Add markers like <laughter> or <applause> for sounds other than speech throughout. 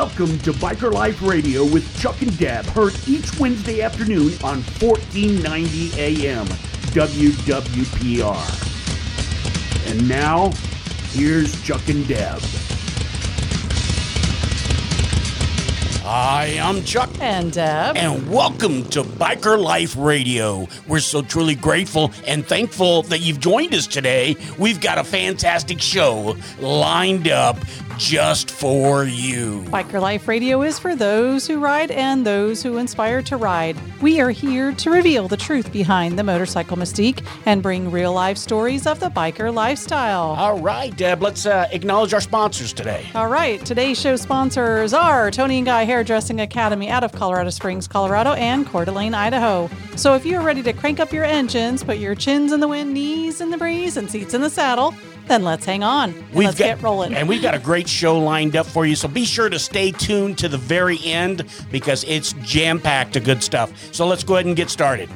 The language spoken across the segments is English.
Welcome to Biker Life Radio with Chuck and Deb, heard each Wednesday afternoon on 1490 AM WWPR. And now, here's Chuck and Deb. Hi, I'm Chuck. And Deb. And welcome to Biker Life Radio. We're so truly grateful and thankful that you've joined us today. We've got a fantastic show lined up just for you. Biker Life Radio is for those who ride and those who inspire to ride. We are here to reveal the truth behind the motorcycle mystique and bring real life stories of the biker lifestyle. All right, Deb, let's uh, acknowledge our sponsors today. All right, today's show sponsors are Toni and Guy Hairdressing Academy out of Colorado Springs, Colorado, and Coeur d'Alene, Idaho. So if you're ready to crank up your engines, put your chins in the wind, knees in the breeze, and seats in the saddle, then let's hang on. We've let's got, get rolling. And we've got a great show lined up for you. So be sure to stay tuned to the very end because it's jam packed of good stuff. So let's go ahead and get started.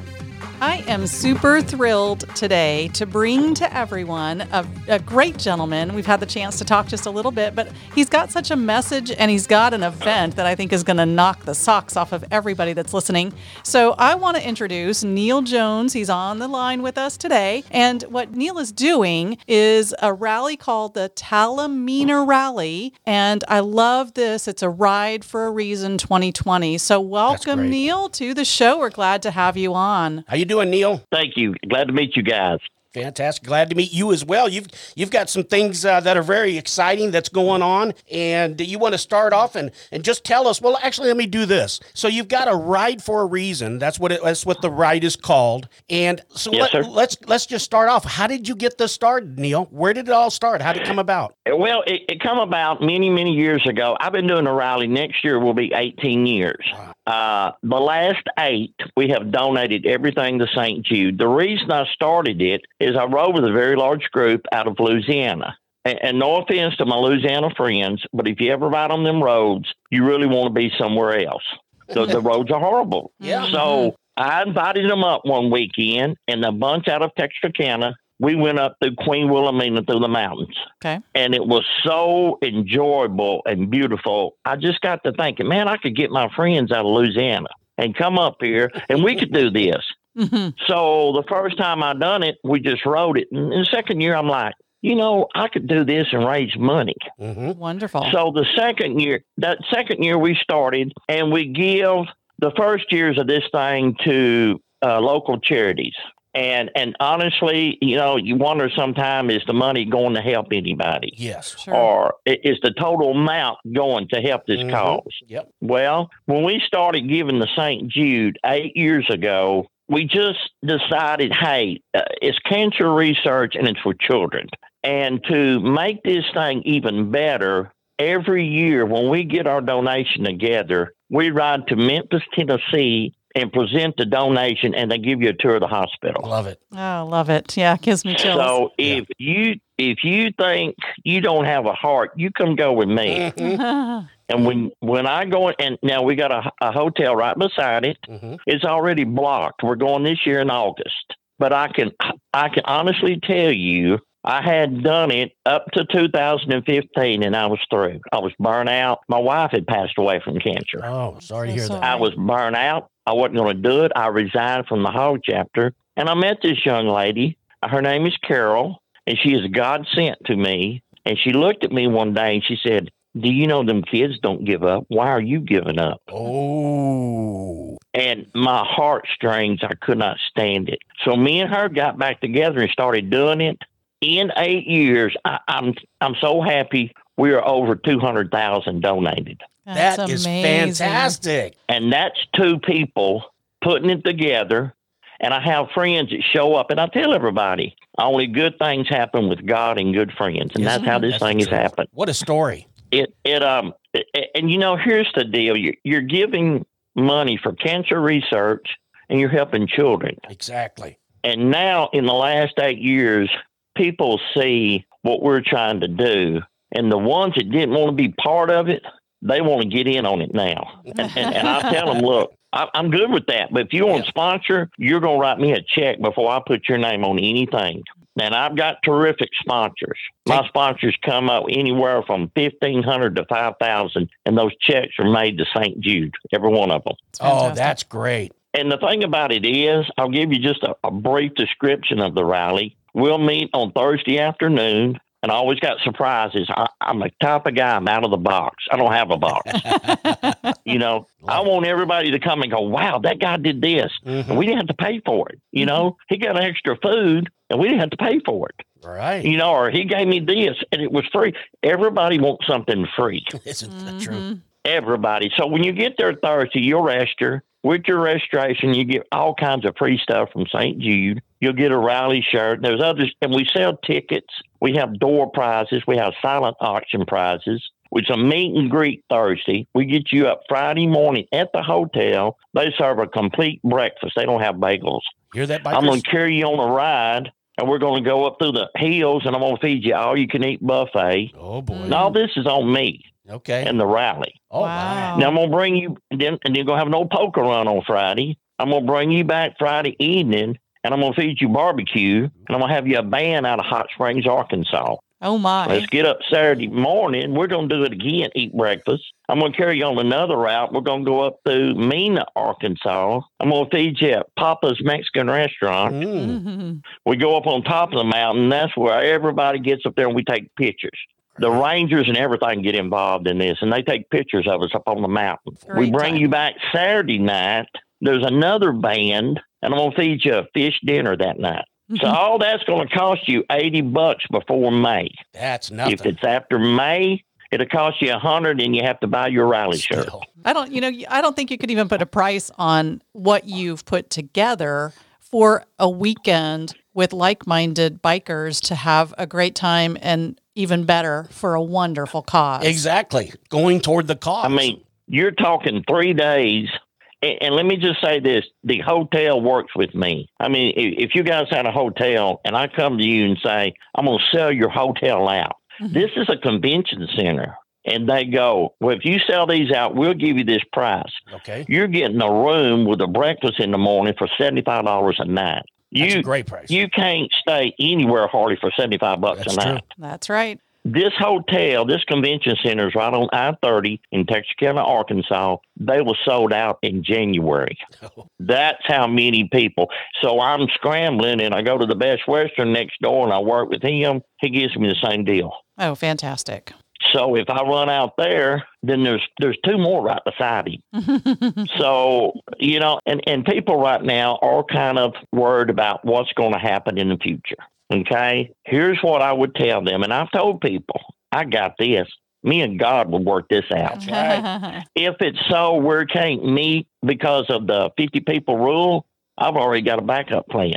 I am super thrilled today to bring to everyone a, a, great gentleman. We've had the chance to talk just a little bit, but he's got such a message and he's got an event that I think is going to knock the socks off of everybody that's listening. So I want to introduce Neil Jones. He's on the line with us today. And what Neil is doing is a rally called the Talimena Rally. And I love this. It's a ride for a reason 2020. So welcome, Neil, to the show. We're glad to have you on. How you doing, Neil? Thank you. Glad to meet you guys. Fantastic. Glad to meet you as well. You've you've got some things uh, that are very exciting that's going on, and you want to start off and, and just tell us. Well, actually, let me do this. So you've got a ride for a reason. That's what it, that's what the ride is called. And so yes, let, let's let's just start off. How did you get this started, Neil? Where did it all start? How did it come about? Well, it, it come about many many years ago. I've been doing a rally. Next year will be 18 years. Wow. Uh, the last eight, we have donated everything to St. Jude. The reason I started it is I rode with a very large group out of Louisiana. And, and no offense to my Louisiana friends, but if you ever ride on them roads, you really want to be somewhere else. The, the <laughs> roads are horrible. Yeah. So mm-hmm. I invited them up one weekend, and a bunch out of Texarkana we went up through Queen Wilhelmina through the mountains. Okay. And it was so enjoyable and beautiful. I just got to thinking, man, I could get my friends out of Louisiana and come up here and we could do this. Mm-hmm. So the first time I done it, we just wrote it. And the second year, I'm like, you know, I could do this and raise money. Mm-hmm. Wonderful. So the second year, that second year we started, and we give the first years of this thing to uh, local charities. And and honestly, you know, you wonder sometimes is the money going to help anybody? Yes. Sure. Or is the total amount going to help this Mhm. cause? Yep. Well, when we started giving the St. Jude eight years ago, we just decided, hey, uh, it's cancer research and it's for children. And to make this thing even better, every year when we get our donation together, we ride to Memphis, Tennessee and present the donation and they give you a tour of the hospital. Love it. Oh, love it. Yeah, gives me chills. So if you if you think you don't have a heart, you come go with me. <laughs> <laughs> And when when I go in, and now we got a, a hotel right beside it. Mhm. It's already blocked. We're going this year in August. But I can I can honestly tell you, I had done it up to 2015, and I was through. I was burnt out. My wife had passed away from cancer. Oh, sorry to hear sorry. that. I was burnt out. I wasn't going to do it. I resigned from the hog chapter, and I met this young lady. Her name is Carol, and she is God sent to me. And she looked at me one day and she said, "Do you know them kids don't give up? Why are you giving up?" Oh. and my heart heartstrings, I could not stand it. So me and her got back together and started doing it. In eight years, I, I'm I'm so happy. We are over two hundred thousand donated, That's That is amazing. fantastic. and that's two people putting it together. And I have friends that show up, and I tell everybody only good things happen with God and good friends, and that's how this That's thing has happened. What a story. It it um it- and you know here's the deal. You're, you're giving money for cancer research and you're helping children. Exactly. and now in the last eight years people see what we're trying to do. And the ones that didn't want to be part of it they want to get in on it now. And, and, and i tell them look I, i'm good with that. But if you want to sponsor you're going to write me a check before i put your name on anything And I've got terrific sponsors. My sponsors come up anywhere from fifteen hundred to five thousand, and those checks are made to St. Jude, every one of them. Oh, that's great. And the thing about it is, I'll give you just a, a brief description of the rally. We'll meet on Thursday afternoon, and I always got surprises. I, I'm the type of guy, I'm out of the box. I don't have a box. <laughs> you know, I want everybody to come and go, wow, that guy did this. Mhm. And we didn't have to pay for it. You know, he got extra food, and we didn't have to pay for it. Right. You know, or he gave me this, and it was free. Everybody wants something free <laughs> Isn't that true? Mhm. everybody. So when you get there Thursday, you'll register. With your registration, you get all kinds of free stuff from St. Jude. You'll get a rally shirt. There's others, and we sell tickets. We have door prizes. We have silent auction prizes. It's a meet and greet Thursday. We get you up Friday morning at the hotel. They serve a complete breakfast. They don't have bagels. Hear that, I'm going to carry you on a ride, and we're going to go up through the hills, and I'm going to feed you all you can eat buffet. Oh boy. And all this is on me Okay. and the rally. Oh Wow. Now I'm gonna bring you, then and then gonna have an old poker run on Friday. I'm gonna bring you back Friday evening, and I'm gonna feed you barbecue, and I'm gonna have you a band out of Hot Springs, Arkansas. Oh my. Let's get up Saturday morning. We're gonna do it again, eat breakfast. I'm gonna carry you on another route. We're gonna go up through Mena, Arkansas. I'm gonna feed you at Papa's Mexican Restaurant. Mm. <laughs> We go up on top of the mountain. That's where everybody gets up there and we take pictures. The rangers and everything get involved in this, and they take pictures of us up on the mountain. we bring time. you back Saturday night. There's another band, and I'm gonna feed you a fish dinner that night. Mm-hmm. So all that's going to cost you eighty bucks before May. That's nothing. If it's after May, it'll cost you a hundred, and you have to buy your rally shirt. I don't, you know, I don't think you could even put a price on what you've put together for a weekend with like-minded bikers to have a great time and even better for a wonderful cause. Exactly. Going toward the cause. I mean, you're talking three days. And, and let me just say this the hotel works with me. I mean, if, if you guys had a hotel and I come to you and say, I'm going to sell your hotel out, mm-hmm. this is a convention center. And they go, Well, if you sell these out, we'll give you this price. okay. You're getting a room with a breakfast in the morning for $75 a night. That's You, a great price. you can't stay anywhere hardly for 75 bucks That's a true. night. That's right. This hotel, this convention center is right on I 30 in Texarkana, Arkansas. They were sold out in January. <laughs> That's how many people. So I'm scrambling and I go to the Best Western next door and I work with him. He gives me the same deal. Oh, fantastic. So if I run out there, then there's there's two more right beside him. <laughs> so you know, and and people right now are kind of worried about what's going to happen in the future. Okay, here's what I would tell them, and I've told people, I got this. Me and God will work this out. Right. <laughs> If it's so we can't meet because of the 50 people rule, I've already got a backup plan.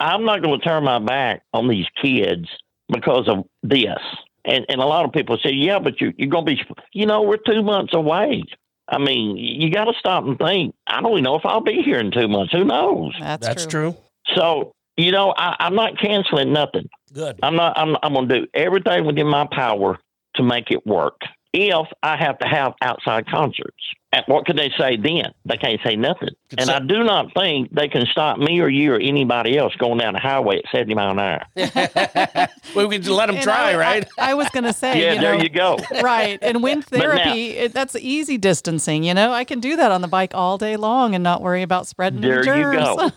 I'm not going to turn my back on these kids because of this. And and a lot of people say, yeah, but you're, you're going to be, you know, we're two months away. I mean, you got to stop and think. I don't even know if I'll be here in two months. Who knows? That's, That's true. true. So, you know, I, I'm not canceling nothing. Good. I'm not. I'm. I'm going to do everything within my power to make it work. If I have to have outside concerts, and what could they say then? They can't say nothing. Could and say- I do not think they can stop me or you or anybody else going down the highway at 70 mile an hour. <laughs> well, we can let them And try, I, right? I, I was going to say, yeah, you there know, you go. right. And wind <laughs> now- therapy, it, that's easy distancing. You know, I can do that on the bike all day long and not worry about spreading any There you go.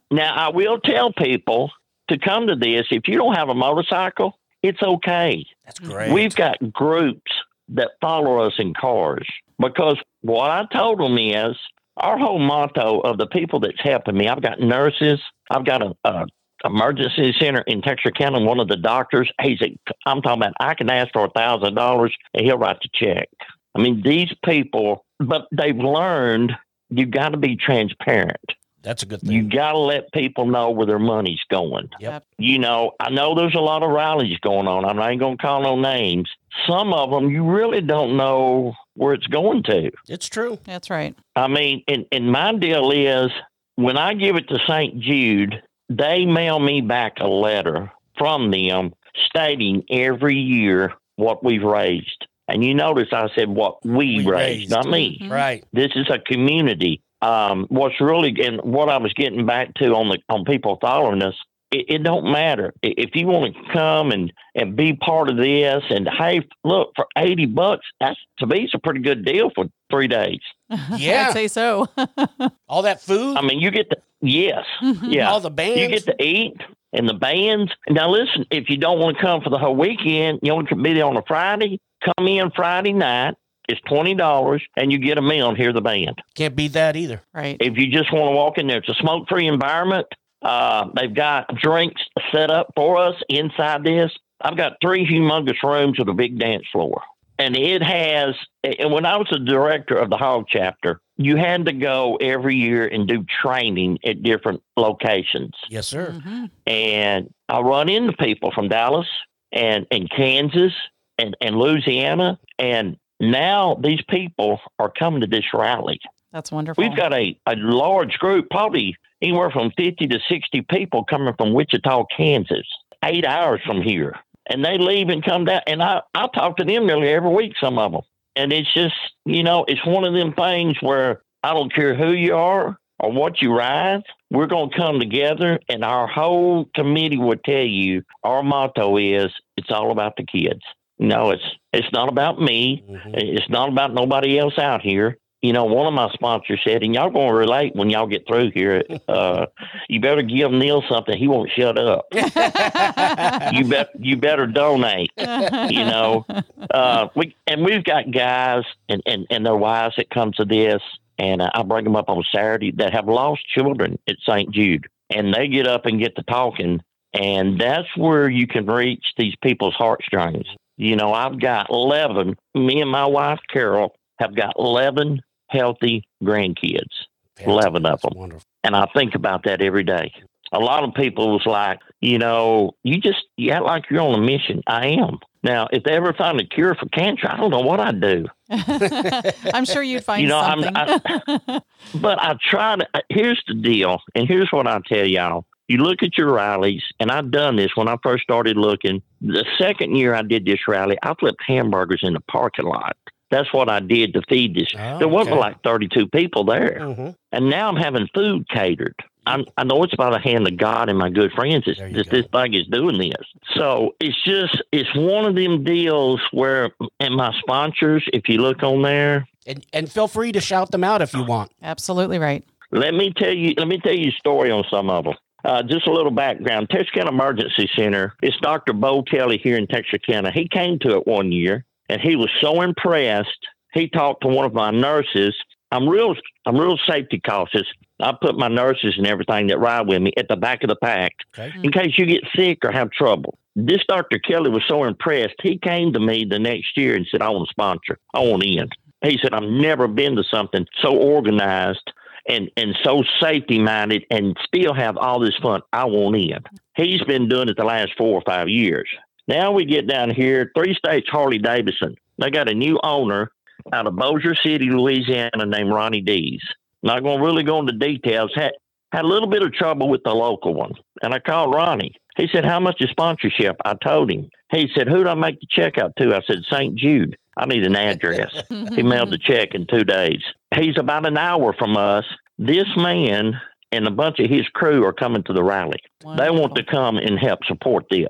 <laughs> now, I will tell people to come to this. If you don't have a motorcycle, it's okay. That's great. We've got groups that follow us in cars because what I told them is our whole motto of the people that's helping me. I've got nurses. I've got a, a emergency center in Texarkana. One of the doctors, he's a, I'm talking about. I can ask for a thousand dollars and he'll write the check. I mean, these people, but they've learned you got to be transparent. That's a good thing. You thing. got to let people know where their money's going. Yep. You know, I know there's a lot of rallies going on. I'm not going to call no names. Some of them you really don't know where it's going to. It's true. That's right. I mean, and, and my deal is when I give it to St. Jude, they mail me back a letter from them stating every year what we've raised. And you notice I said what we, We raised, raised. not me. Mhm. Right. This is a community. Um, what's really and what I was getting back to on the on people following us, it, it don't matter if you want to come and and be part of this. And hey, look for eighty bucks. That's to me, it's a pretty good deal for three days. <laughs> Yeah. I'd say so. <laughs> All that food, I mean, you get the yes, yeah. all the bands. You get to eat and the bands. Now, listen, if you don't want to come for the whole weekend, you only can be there on a Friday. Come in Friday night. It's twenty dollars, and you get a meal and hear the band. Can't beat that either. right. If you just want to walk in there, it's a smoke-free environment. Uh, they've got drinks set up for us inside this. I've got three humongous rooms with a big dance floor, and it has. And when I was the director of the Hog Chapter, you had to go every year and do training at different locations Yes, sir. Mhm. and I run into people from Dallas and, and Kansas and, and Louisiana. And now these people are coming to this rally. That's wonderful. We've got a, a large group, probably anywhere from 50 to 60 people coming from Wichita, Kansas, eight hours from here. And they leave and come down. And I, I talk to them nearly every week, some of them. And it's just, you know, it's one of them things where I don't care who you are or what you ride, we're going to come together. And our whole committee will tell you our motto is it's all about the kids. No, it's it's not about me. Mhm. It's not about nobody else out here. You know, one of my sponsors said, and y'all going to relate when y'all get through here. Uh, <laughs> you better give Neil something; he won't shut up. <laughs> you bet. You better donate. You know, uh, we and we've got guys and, and, and their wives that come to this, and uh, I bring them up on Saturday that have lost children at St. Jude, and they get up and get to talking, and that's where you can reach these people's heartstrings. You know, I've got eleven. Me and my wife Carol have got eleven healthy grandkids. 11 of them. Wonderful. And I think about that every day. A lot of people was like, you know, you just you act like you're on a mission. I am. Now, if they ever find a cure for cancer, I don't know what I'd do. <laughs> <laughs> I'm sure you'd find You know, I'm- something. <laughs> But I try to. Here's the deal, and here's what I tell y'all. You look at your rallies, and I've done this when I first started looking. The second year I did this rally, I flipped hamburgers in the parking lot. That's what I did to feed this. Oh, there wasn't okay. like 32 people there. Mhm. And now I'm having food catered. I'm, I know it's by the hand of God and my good friends that this, go. this thing is doing this. So it's just, it's one of them deals where, and my sponsors, if you look on there, And and feel free to shout them out if you want. Absolutely right. let me tell you, let me tell you a story on some of them. Uh, just a little background. Texarkana Emergency Center. It's Dr. Bo Kelly here in Texarkana. He came to it one year and he was so impressed. He talked to one of my nurses. I'm real, I'm real safety cautious. I put my nurses and everything that ride with me at the back of the pack Okay. in case you get sick or have trouble. This Dr. Kelly was so impressed. He came to me the next year and said, I want to sponsor. I want in. He said, I've never been to something so organized and, and so safety minded and still have all this fun. I want in. He's been doing it the last four or five years. Now we get down here, three states Harley Davidson. They got a new owner out of Bossier City, Louisiana, named Ronnie Dees. Not going to really go into details. Had had a little bit of trouble with the local one, and I called Ronnie. He said, "How much is sponsorship?" I told him. He said, "Who do I make the check out to?" I said, "St. Jude." I need an address. <laughs> he mailed the check in two days. He's about an hour from us. This man and a bunch of his crew are coming to the rally. They want to come and help support this.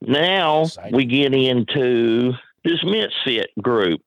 Now we get into this Misfit group.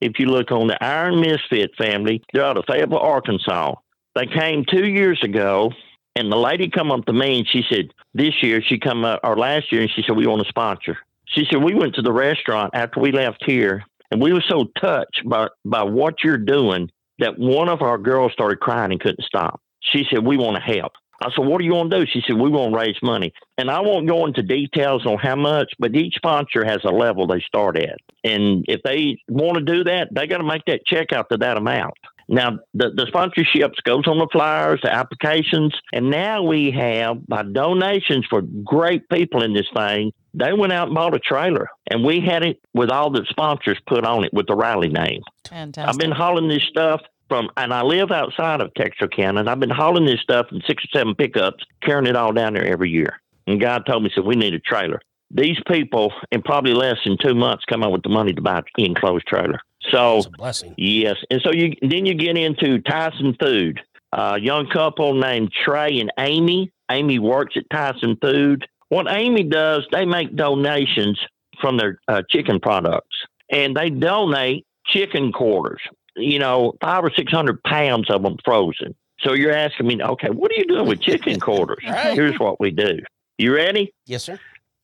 If you look on the Iron Misfit family, they're out of Fayetteville, Arkansas. They came two years ago, and the lady come up to me and she said, "This year she come up, or last year, and she said we want to sponsor." She said we went to the restaurant after we left here, and we were so touched by by what you're doing that one of our girls started crying and couldn't stop. She said we want to help. I said, "What do you want to do?" She said, "We want to raise money." And I won't go into details on how much, but each sponsor has a level they start at. And if they want to do that, they got to make that check out to that amount. Now, the, the sponsorships goes on the flyers, the applications, and now we have, by donations for great people in this thing, they went out and bought a trailer. And we had it with all the sponsors put on it with the rally name. Fantastic. I've been hauling this stuff from, and I live outside of Texarkana, and I've been hauling this stuff in six or seven pickups, carrying it all down there every year. And God told me, said, we need a trailer. These people, in probably less than two months, come up with the money to buy an enclosed trailer. So, blessing. yes. And so you then you get into Tyson Food. A young couple named Trey and Amy. Amy works at Tyson Food. What Amy does, they make donations from their uh, chicken products, and they donate chicken quarters. You know, five or six hundred pounds of them frozen. So you're asking me, okay, what are you doing with chicken <laughs> quarters? Right. Here's what we do. You ready? Yes, sir.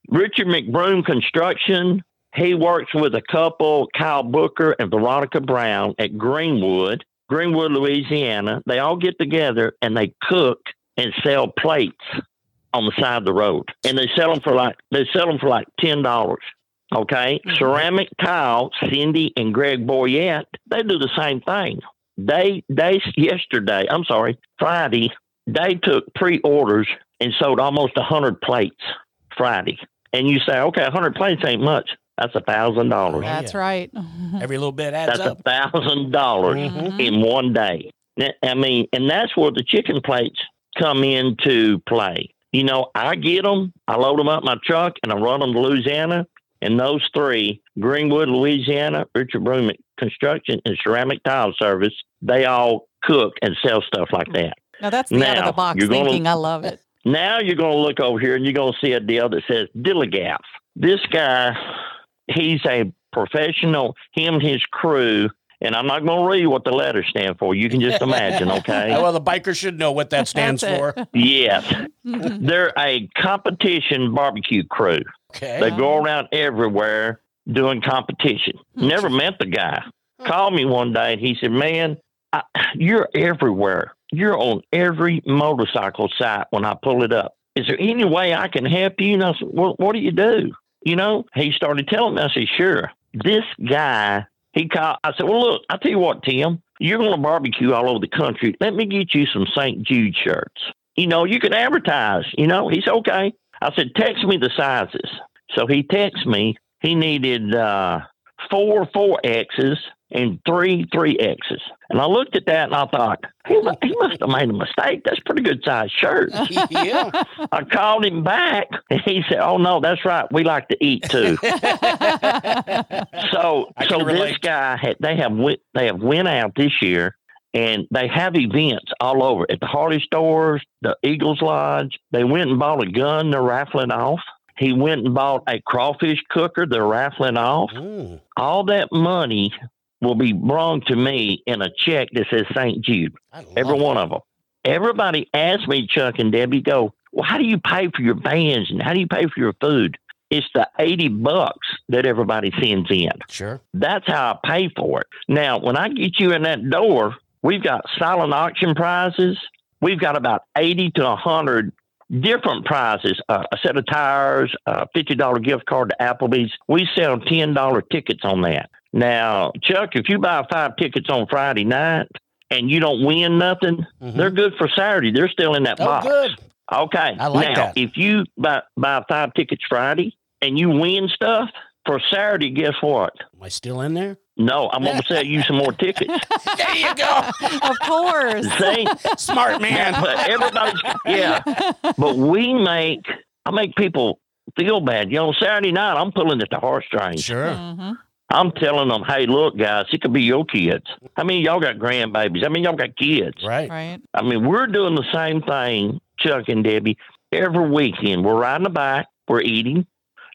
Richard McBroom Construction. He works with a couple, Kyle Booker and Veronica Brown at Greenwood, Greenwood, Louisiana. They all get together and they cook and sell plates on the side of the road, and they sell them for like they sell them for like ten dollars. Okay, Mhm. ceramic tile. Cindy and Greg Boyette, they do the same thing. They they yesterday, I'm sorry, Friday, they took pre-orders and sold almost a hundred plates Friday. And you say, okay, a hundred plates ain't much. That's a thousand dollars. That's right. <laughs> Every little bit adds up. That's a thousand dollars Mhm. in one day. I mean, and that's where the chicken plates come into play. You know, I get them, I load them up my truck, and I run them to Louisiana. And those three, Greenwood, Louisiana, Richard Broom Construction, and Ceramic Tile Service, they all cook and sell stuff like that. Now that's the out of the box you're gonna- thinking. I love it. Now you're going to look over here and you're going to see a deal that says Dilligaff. This guy, he's a professional, him and his crew, and I'm not going to read what the letters stand for. You can just <laughs> imagine, okay? <laughs> well, the biker should know what that stands for. yes. Mhm. They're a competition barbecue crew. Okay. They go around everywhere doing competition. Never met the guy. Called me one day and he said, Man, I, you're everywhere. You're on every motorcycle site when I pull it up. Is there any way I can help you? And I said, Well, what do you do? You know, he started telling me, I said, Sure. This guy, he called, I said, Well, look, I tell you what, Tim, you're going to barbecue all over the country. Let me get you some St. Jude shirts. You know, you can advertise. You know, he said, Okay. I said, Text me the sizes. So he texted me. He needed uh, four four X's and three three X's. And I looked at that and I thought, he, he must have made a mistake. That's a pretty good size shirt. <laughs> yeah. I called him back and he said, Oh no, that's right. We like to eat too. <laughs> so I so can this guy had they have went they have went out this year and they have events all over at the Harley stores, the Eagles Lodge. They went and bought a gun they're raffling off. He went and bought a crawfish cooker they're raffling off. Mm. All that money will be brought to me in a check that says St. Jude. Every one of them. Everybody asks me, Chuck and Debbie, go, well, how do you pay for your bands and how do you pay for your food? It's the 80 bucks that everybody sends in. Sure. That's how I pay for it. Now, when I get you in that door, we've got silent auction prizes. We've got about 80 to 100 different prizes uh, a set of tires, a $50 gift card to Applebee's. We sell $10 tickets on that. Now, Chuck, if you buy five tickets on Friday night and you don't win nothing, Mhm. they're good for Saturday. They're still in that Oh, box. good. Okay. I like now, that. if you buy, buy five tickets Friday and you win stuff for Saturday, guess what? Am I still in there? No, I'm going to sell you some more tickets. <laughs> There you go. <laughs> of course. See, Smart man. but everybody's yeah. <laughs> But we make I make people feel bad. You know, Saturday night I'm pulling at the heartstrings. Sure. Mhm. I'm telling them, hey, look, guys, it could be your kids. I mean, y'all got grandbabies. I mean, y'all got kids. Right. Right. I mean, we're doing the same thing, Chuck and Debbie, every weekend. We're riding a bike, we're eating,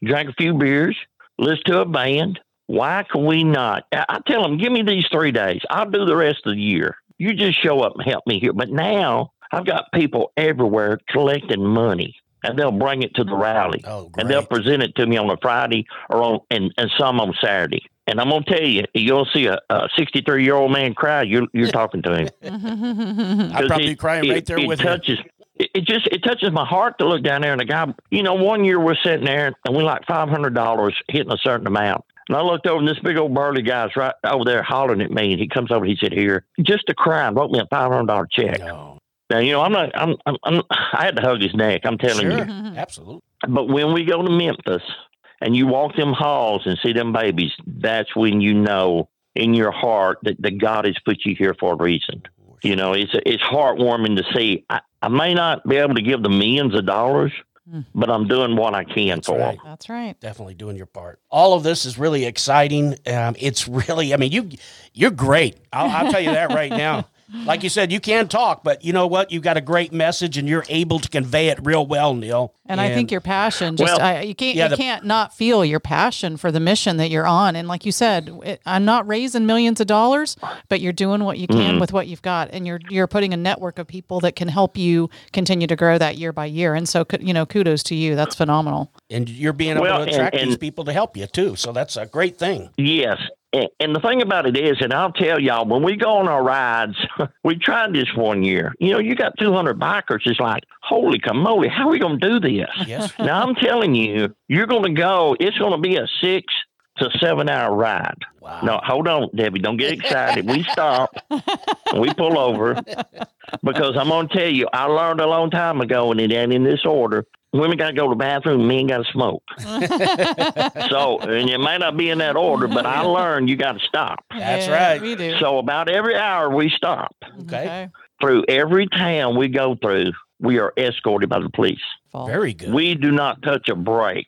drink a few beers, listen to a band. Why can we not? I I tell them, give me these three days. I'll do the rest of the year. You just show up and help me here. But now I've got people everywhere collecting money, and they'll bring it to the oh, rally, Oh, and they'll present it to me on a Friday or on and, and some on Saturday. And I'm gonna tell you, you'll see a 63 year old man cry. You're you're talking to him. <laughs> I'd 'Cause probably be it- crying it- right there it with you. touches, It, it just it touches my heart to look down there and the guy. You know, one year we're sitting there and we like five hundred dollars hitting a certain amount. And I looked over and this big old burly guy's right over there hollering at me. And he comes over. and He said, "Here, just to cry and wrote me a five hundred dollar check." No. Now you know I'm not. I'm, I'm, I'm. I had to hug his neck. I'm telling Sure. you. Mm-hmm. Absolutely. But when we go to Memphis and you walk them halls and see them babies, that's when you know in your heart that, that God has put you here for a reason. You know, it's it's heartwarming to see. I, I may not be able to give the millions of dollars, Mm. but I'm doing what I can That's for right. them. That's right. Definitely doing your part. All of this is really exciting. Um, it's really, I mean, you, you're great. I'll, I'll tell you that right now. Like you said, you can talk, but you know what? You've got a great message, and you're able to convey it real well, Neil. And, I think your passion just Well, I, you can't yeah, you the- can't not feel your passion for the mission that you're on. And like you said, it, I'm not raising millions of dollars, but you're doing what you can mm-hmm. with what you've got, and you're you're putting a network of people that can help you continue to grow that year by year. And so you know, kudos to you. That's phenomenal. and you're being able Well, to and- attract these people to help you too. So that's a great thing. Yes. And and the thing about it is, and I'll tell y'all, when we go on our rides, <laughs> we tried this one year. You know, you got 200 bikers. It's like, holy camoly, how are we going to do this? Yes. <laughs> now, I'm telling you, you're going to go, it's going to be a six to seven hour ride. Wow. No, hold on, Debbie. Don't get excited. We stop and <laughs> we pull over because I'm going to tell you, I learned a long time ago, and it ain't in this order. Women got to go to the bathroom, men got to smoke. <laughs> so, and it may not be in that order, but I learned you got to stop. That's Yeah, right. We do. So, about every hour we stop. Okay. Through every town we go through, we are escorted by the police. Fall. Very good. We do not touch a brake.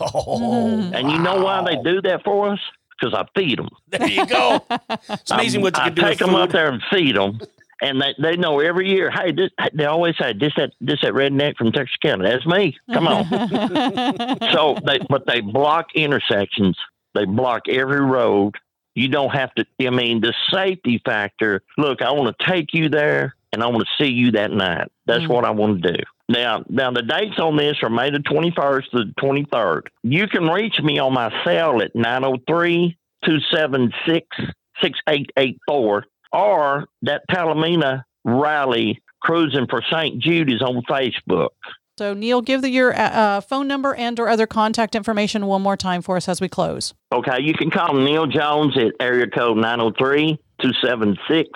oh, <laughs> mm-hmm. And you know why they do that for us? Because I feed them. There you go. <laughs> It's amazing what you I can do take with them up there and feed them, and they, they know every year. Hey, this, they always say this that this that redneck from Texarkana. That's me. Come on. <laughs> so they but they block intersections. They block every road. You don't have to. I mean, the safety factor. Look, I want to take you there, and I want to see you that night. That's Mm. what I want to do. Now, now the dates on this are May the 21st to the 23rd. You can reach me on my cell at 903 276 6884 or that Talimena rally cruising for St. Jude is on Facebook. So Neil, give the, your uh, uh, phone number and or other contact information one more time for us as we close. Okay, you can call Neil Jones at area code 903 276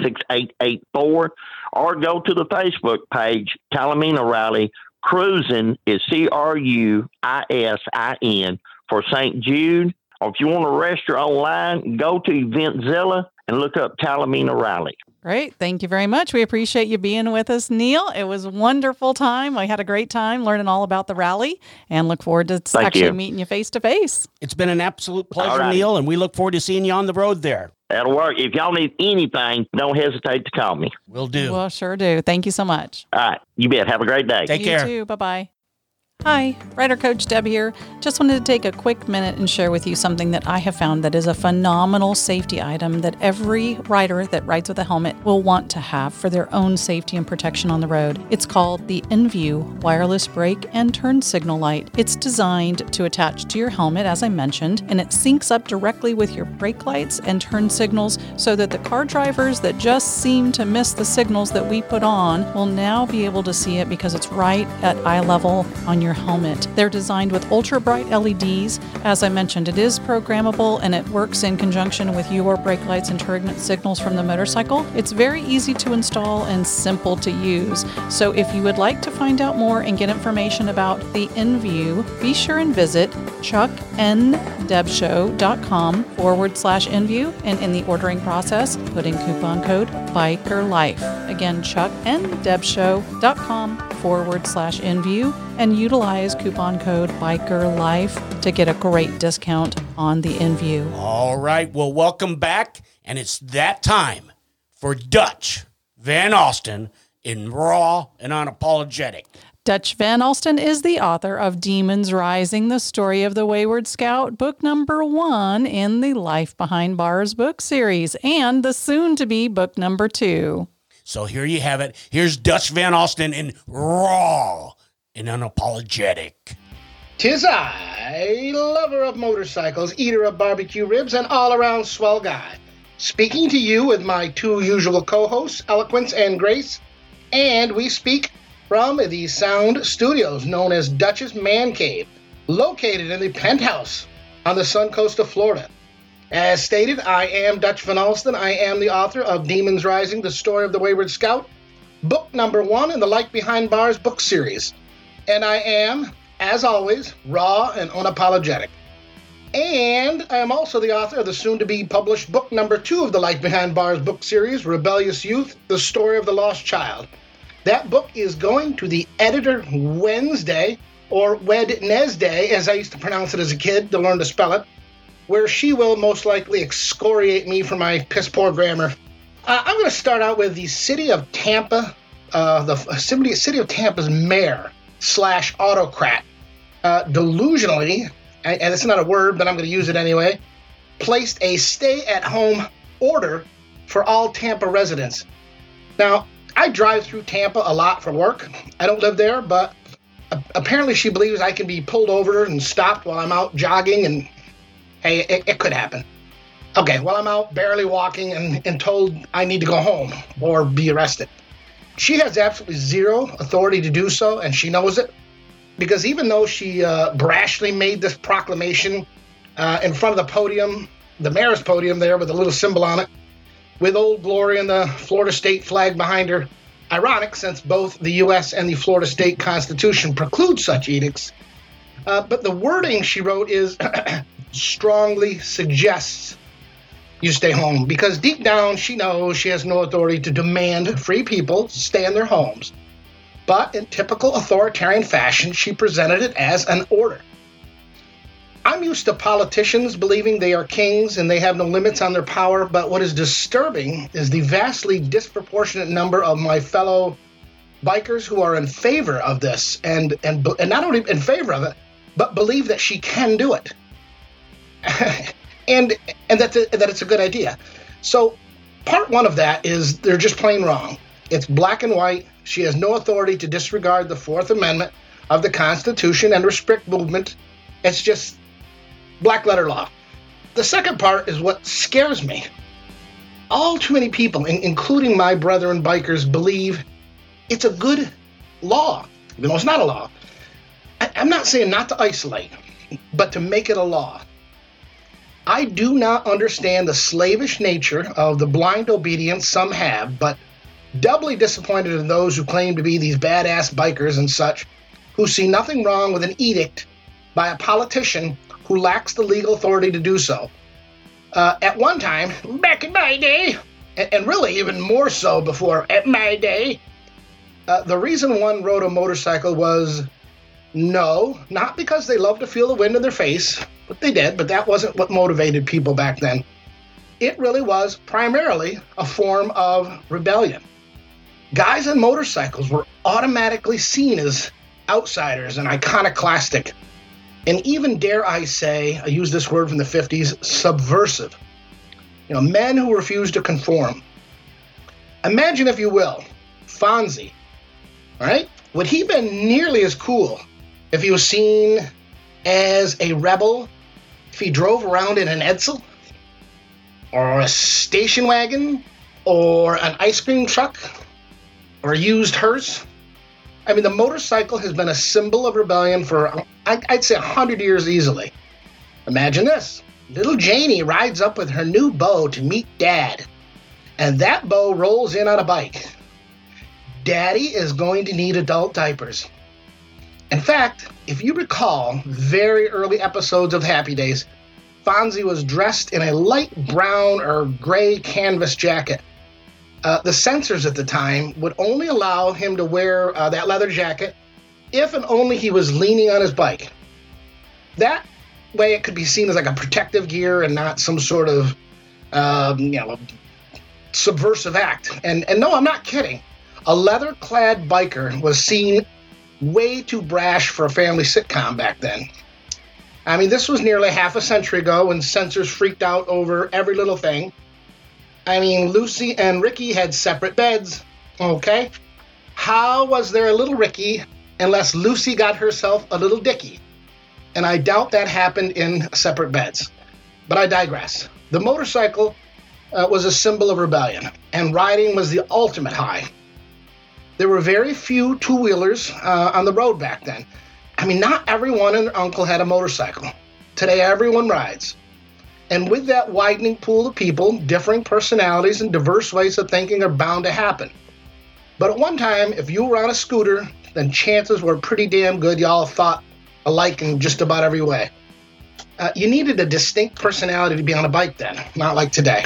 6884 or go to the Facebook page, Talimena Rally. Cruising is C R U I S I N for St. Jude. Or if you want to register online, go to Eventzilla and look up Talimena Rally. Great. Thank you very much. We appreciate you being with us, Neil. It was a wonderful time. I had a great time learning all about the rally and look forward to Thank actually you. meeting you face to face. It's been an absolute pleasure, All right. Neil, and we look forward to seeing you on the road there. That'll work. If y'all need anything, don't hesitate to call me. We'll do. Well, sure do. Thank you so much. All right. You bet. Have a great day. Take you care. too. Bye bye. Hi, Rider Coach Deb here. Just wanted to take a quick minute and share with you something that I have found that is a phenomenal safety item that every rider that rides with a helmet will want to have for their own safety and protection on the road. It's called the InView Wireless Brake and Turn Signal Light. It's designed to attach to your helmet, as I mentioned, and it syncs up directly with your brake lights and turn signals so that the car drivers that just seem to miss the signals that we put on will now be able to see it because it's right at eye level on your helmet. They're designed with ultra bright LEDs. As I mentioned, it is programmable and it works in conjunction with your brake lights and turn signals from the motorcycle. It's very easy to install and simple to use. So if you would like to find out more and get information about the InView, be sure and visit chuckndebshow.com forward slash InView and in the ordering process, put in coupon code BIKERLIFE. Again, chuckndebshow.com forward slash InView and utilize coupon code BIKERLIFE to get a great discount on the InView. All right. Well, welcome back. And it's that time for Dutch Van Alsten in Raw and Unapologetic. Dutch Van Alsten is the author of Demons Rising, the story of the Wayward Scout, book number one in the Life Behind Bars book series, and the soon to be book number two. So here you have it. Here's Dutch Van Alsten in Raw and Unapologetic. Tis I, lover of motorcycles, eater of barbecue ribs, and all around swell guy. Speaking to you with my two usual co hosts, Eloquence and Grace, and we speak from the Sound Studios known as Dutch's Man Cave, located in the penthouse on the sun coast of Florida. As stated, I am Dutch Van Alsten. I am the author of Demons Rising, the story of the Wayward Scout, book number one in the Life Behind Bars book series. And I am, as always, raw and unapologetic. And I am also the author of the soon to be published book number two of the Life Behind Bars book series, Rebellious Youth The Story of the Lost Child. That book is going to the editor Wednesday, or Wednesday, as I used to pronounce it as a kid to learn to spell it, where she will most likely excoriate me for my piss poor grammar. Uh, I'm going to start out with the city of Tampa, uh, the city, city of Tampa's mayor slash autocrat, uh, delusionally, and it's not a word, but I'm going to use it anyway, placed a stay at home order for all Tampa residents. Now, I drive through Tampa a lot for work. I don't live there, but apparently she believes I can be pulled over and stopped while I'm out jogging, and hey, it, it could happen. Okay, well, I'm out barely walking and, and told I need to go home or be arrested. She has absolutely zero authority to do so, and she knows it because even though she uh, brashly made this proclamation uh, in front of the podium, the mayor's podium there with a little symbol on it, with Old Glory and the Florida state flag behind her, ironic since both the U.S. and the Florida state constitution preclude such edicts. Uh, but the wording she wrote is <clears throat> strongly suggests you stay home because deep down she knows she has no authority to demand free people stay in their homes. But in typical authoritarian fashion, she presented it as an order. I'm used to politicians believing they are kings and they have no limits on their power, but what is disturbing is the vastly disproportionate number of my fellow bikers who are in favor of this and and and not only in favor of it, but believe that she can do it. <laughs> and and that that it's a good idea. So part 1 of that is they're just plain wrong. It's black and white. She has no authority to disregard the 4th amendment of the Constitution and restrict movement. It's just black letter law. The second part is what scares me. All too many people, including my brethren bikers, believe it's a good law, even though it's not a law. I, I'm not saying not to isolate, but to make it a law. I do not understand the slavish nature of the blind obedience some have, but doubly disappointed in those who claim to be these badass bikers and such, who see nothing wrong with an edict by a politician who lacks the legal authority to do so. Uh, at one time, back in my day, and, really even more so before at my day, uh, the reason one rode a motorcycle was no, not because they love to feel the wind in their face, but they did, but that wasn't what motivated people back then. It really was primarily a form of rebellion. Guys on motorcycles were automatically seen as outsiders and iconoclastic and even dare I say, I use this word from the 50s, subversive. You know, men who refuse to conform. Imagine, if you will, Fonzie, right? Would he been nearly as cool if he was seen as a rebel, if he drove around in an Edsel, or a station wagon, or an ice cream truck, or used hearse? I mean, the motorcycle has been a symbol of rebellion for, I'd say, 100 years easily. Imagine this little Janie rides up with her new beau to meet Dad, and that beau rolls in on a bike. Daddy is going to need adult diapers. In fact, if you recall very early episodes of Happy Days, Fonzie was dressed in a light brown or gray canvas jacket uh, the censors at the time would only allow him to wear uh, that leather jacket if and only he was leaning on his bike. That way, it could be seen as like a protective gear and not some sort of, um, you know, subversive act. And and no, I'm not kidding. A leather-clad biker was seen way too brash for a family sitcom back then. I mean, this was nearly half a century ago when censors freaked out over every little thing I mean, Lucy and Ricky had separate beds. Okay? How was there a little Ricky unless Lucy got herself a little Dicky? And I doubt that happened in separate beds. But I digress. The motorcycle uh, was a symbol of rebellion, and riding was the ultimate high. There were very few two wheelers uh, on the road back then. I mean, not everyone and their uncle had a motorcycle. Today, everyone rides. And with that widening pool of people, differing personalities and diverse ways of thinking are bound to happen. But at one time, if you were on a scooter, then chances were pretty damn good y'all thought alike in just about every way. Uh, you needed a distinct personality to be on a bike then, not like today.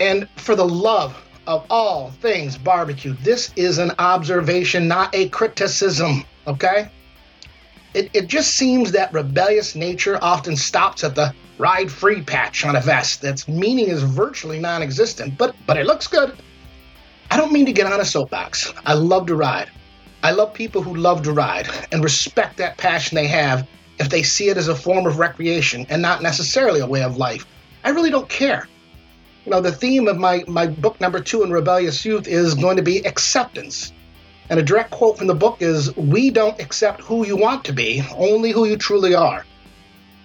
And for the love of all things barbecue, this is an observation, not a criticism, okay? It, it just seems that rebellious nature often stops at the ride free patch on a vest that's meaning is virtually non existent, but, but it looks good. I don't mean to get on a soapbox. I love to ride. I love people who love to ride and respect that passion they have if they see it as a form of recreation and not necessarily a way of life. I really don't care. You know, the theme of my, my book number two in Rebellious Youth is going to be acceptance. And a direct quote from the book is We don't accept who you want to be, only who you truly are.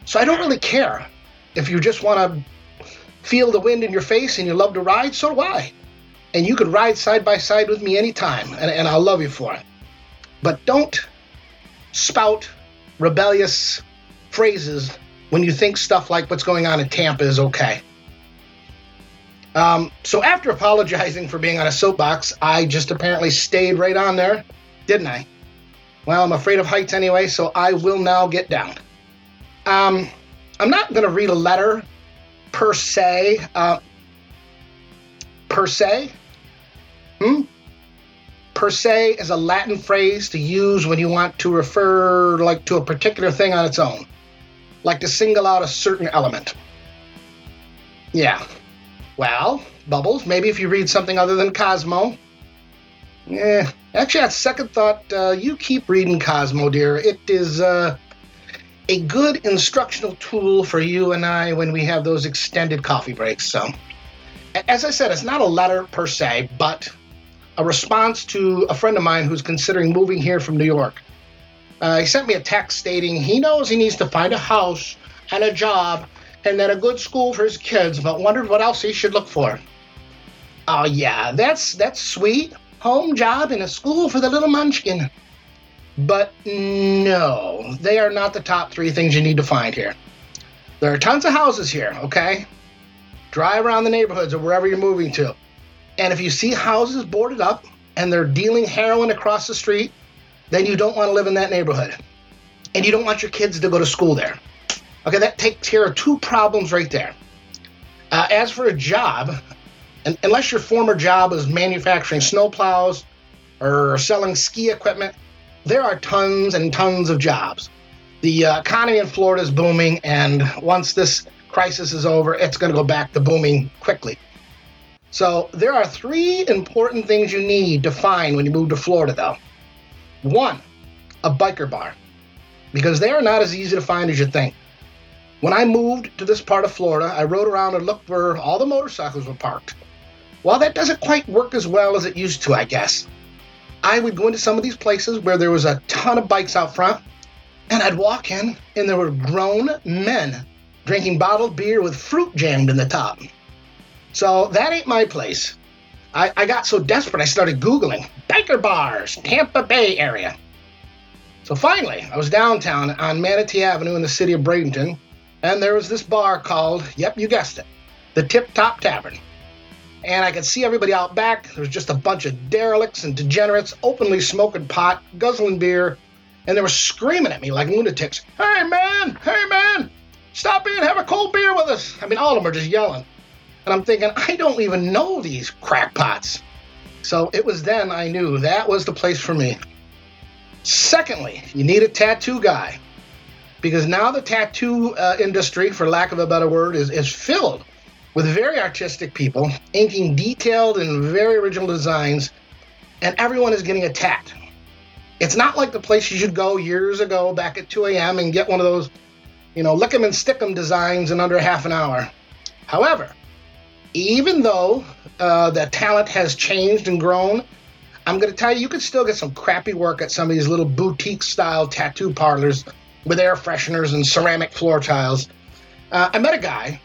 So I don't really care. If you just want to feel the wind in your face and you love to ride, so do I. And you could ride side by side with me anytime, and, and I'll love you for it. But don't spout rebellious phrases when you think stuff like what's going on in Tampa is okay. Um, so after apologizing for being on a soapbox, I just apparently stayed right on there, didn't I? Well, I'm afraid of heights anyway, so I will now get down. Um, I'm not going to read a letter per se. Uh, per se? Hmm? Per se is a Latin phrase to use when you want to refer like to a particular thing on its own, like to single out a certain element. Yeah, well, Bubbles, maybe if you read something other than Cosmo. Yeah, actually, at second thought, uh, you keep reading Cosmo, dear. It is uh, a good instructional tool for you and I when we have those extended coffee breaks. So, as I said, it's not a letter per se, but a response to a friend of mine who's considering moving here from New York. Uh, he sent me a text stating he knows he needs to find a house and a job and then a good school for his kids, but wondered what else he should look for. Oh yeah, that's that's sweet. Home job and a school for the little munchkin. But no, they are not the top three things you need to find here. There are tons of houses here, okay? Drive around the neighborhoods or wherever you're moving to. And if you see houses boarded up and they're dealing heroin across the street, then you don't want to live in that neighborhood. And you don't want your kids to go to school there. Okay, that takes care of two problems right there. Uh, as for a job, and unless your former job was manufacturing snowplows or selling ski equipment, there are tons and tons of jobs. The uh, economy in Florida is booming, and once this crisis is over, it's going to go back to booming quickly. So, there are three important things you need to find when you move to Florida, though. One, a biker bar, because they are not as easy to find as you think. When I moved to this part of Florida, I rode around and looked where all the motorcycles were parked. Well, that doesn't quite work as well as it used to, I guess. I would go into some of these places where there was a ton of bikes out front, and I'd walk in, and there were grown men drinking bottled beer with fruit jammed in the top. So that ain't my place. I, I got so desperate I started Googling biker bars, Tampa Bay area. So finally, I was downtown on Manatee Avenue in the city of Bradenton, and there was this bar called, yep, you guessed it, the Tip Top Tavern. And I could see everybody out back. There was just a bunch of derelicts and degenerates openly smoking pot, guzzling beer, and they were screaming at me like lunatics. Hey, man! Hey, man! Stop in, have a cold beer with us! I mean, all of them are just yelling. And I'm thinking, I don't even know these crackpots. So it was then I knew that was the place for me. Secondly, you need a tattoo guy because now the tattoo uh, industry, for lack of a better word, is, is filled with very artistic people inking detailed and very original designs, and everyone is getting a tat. It's not like the place you should go years ago back at 2 a.m. and get one of those, you know, lick 'em and stick 'em designs in under half an hour. However, even though uh, the talent has changed and grown, I'm going to tell you, you could still get some crappy work at some of these little boutique style tattoo parlors with air fresheners and ceramic floor tiles. Uh, I met a guy,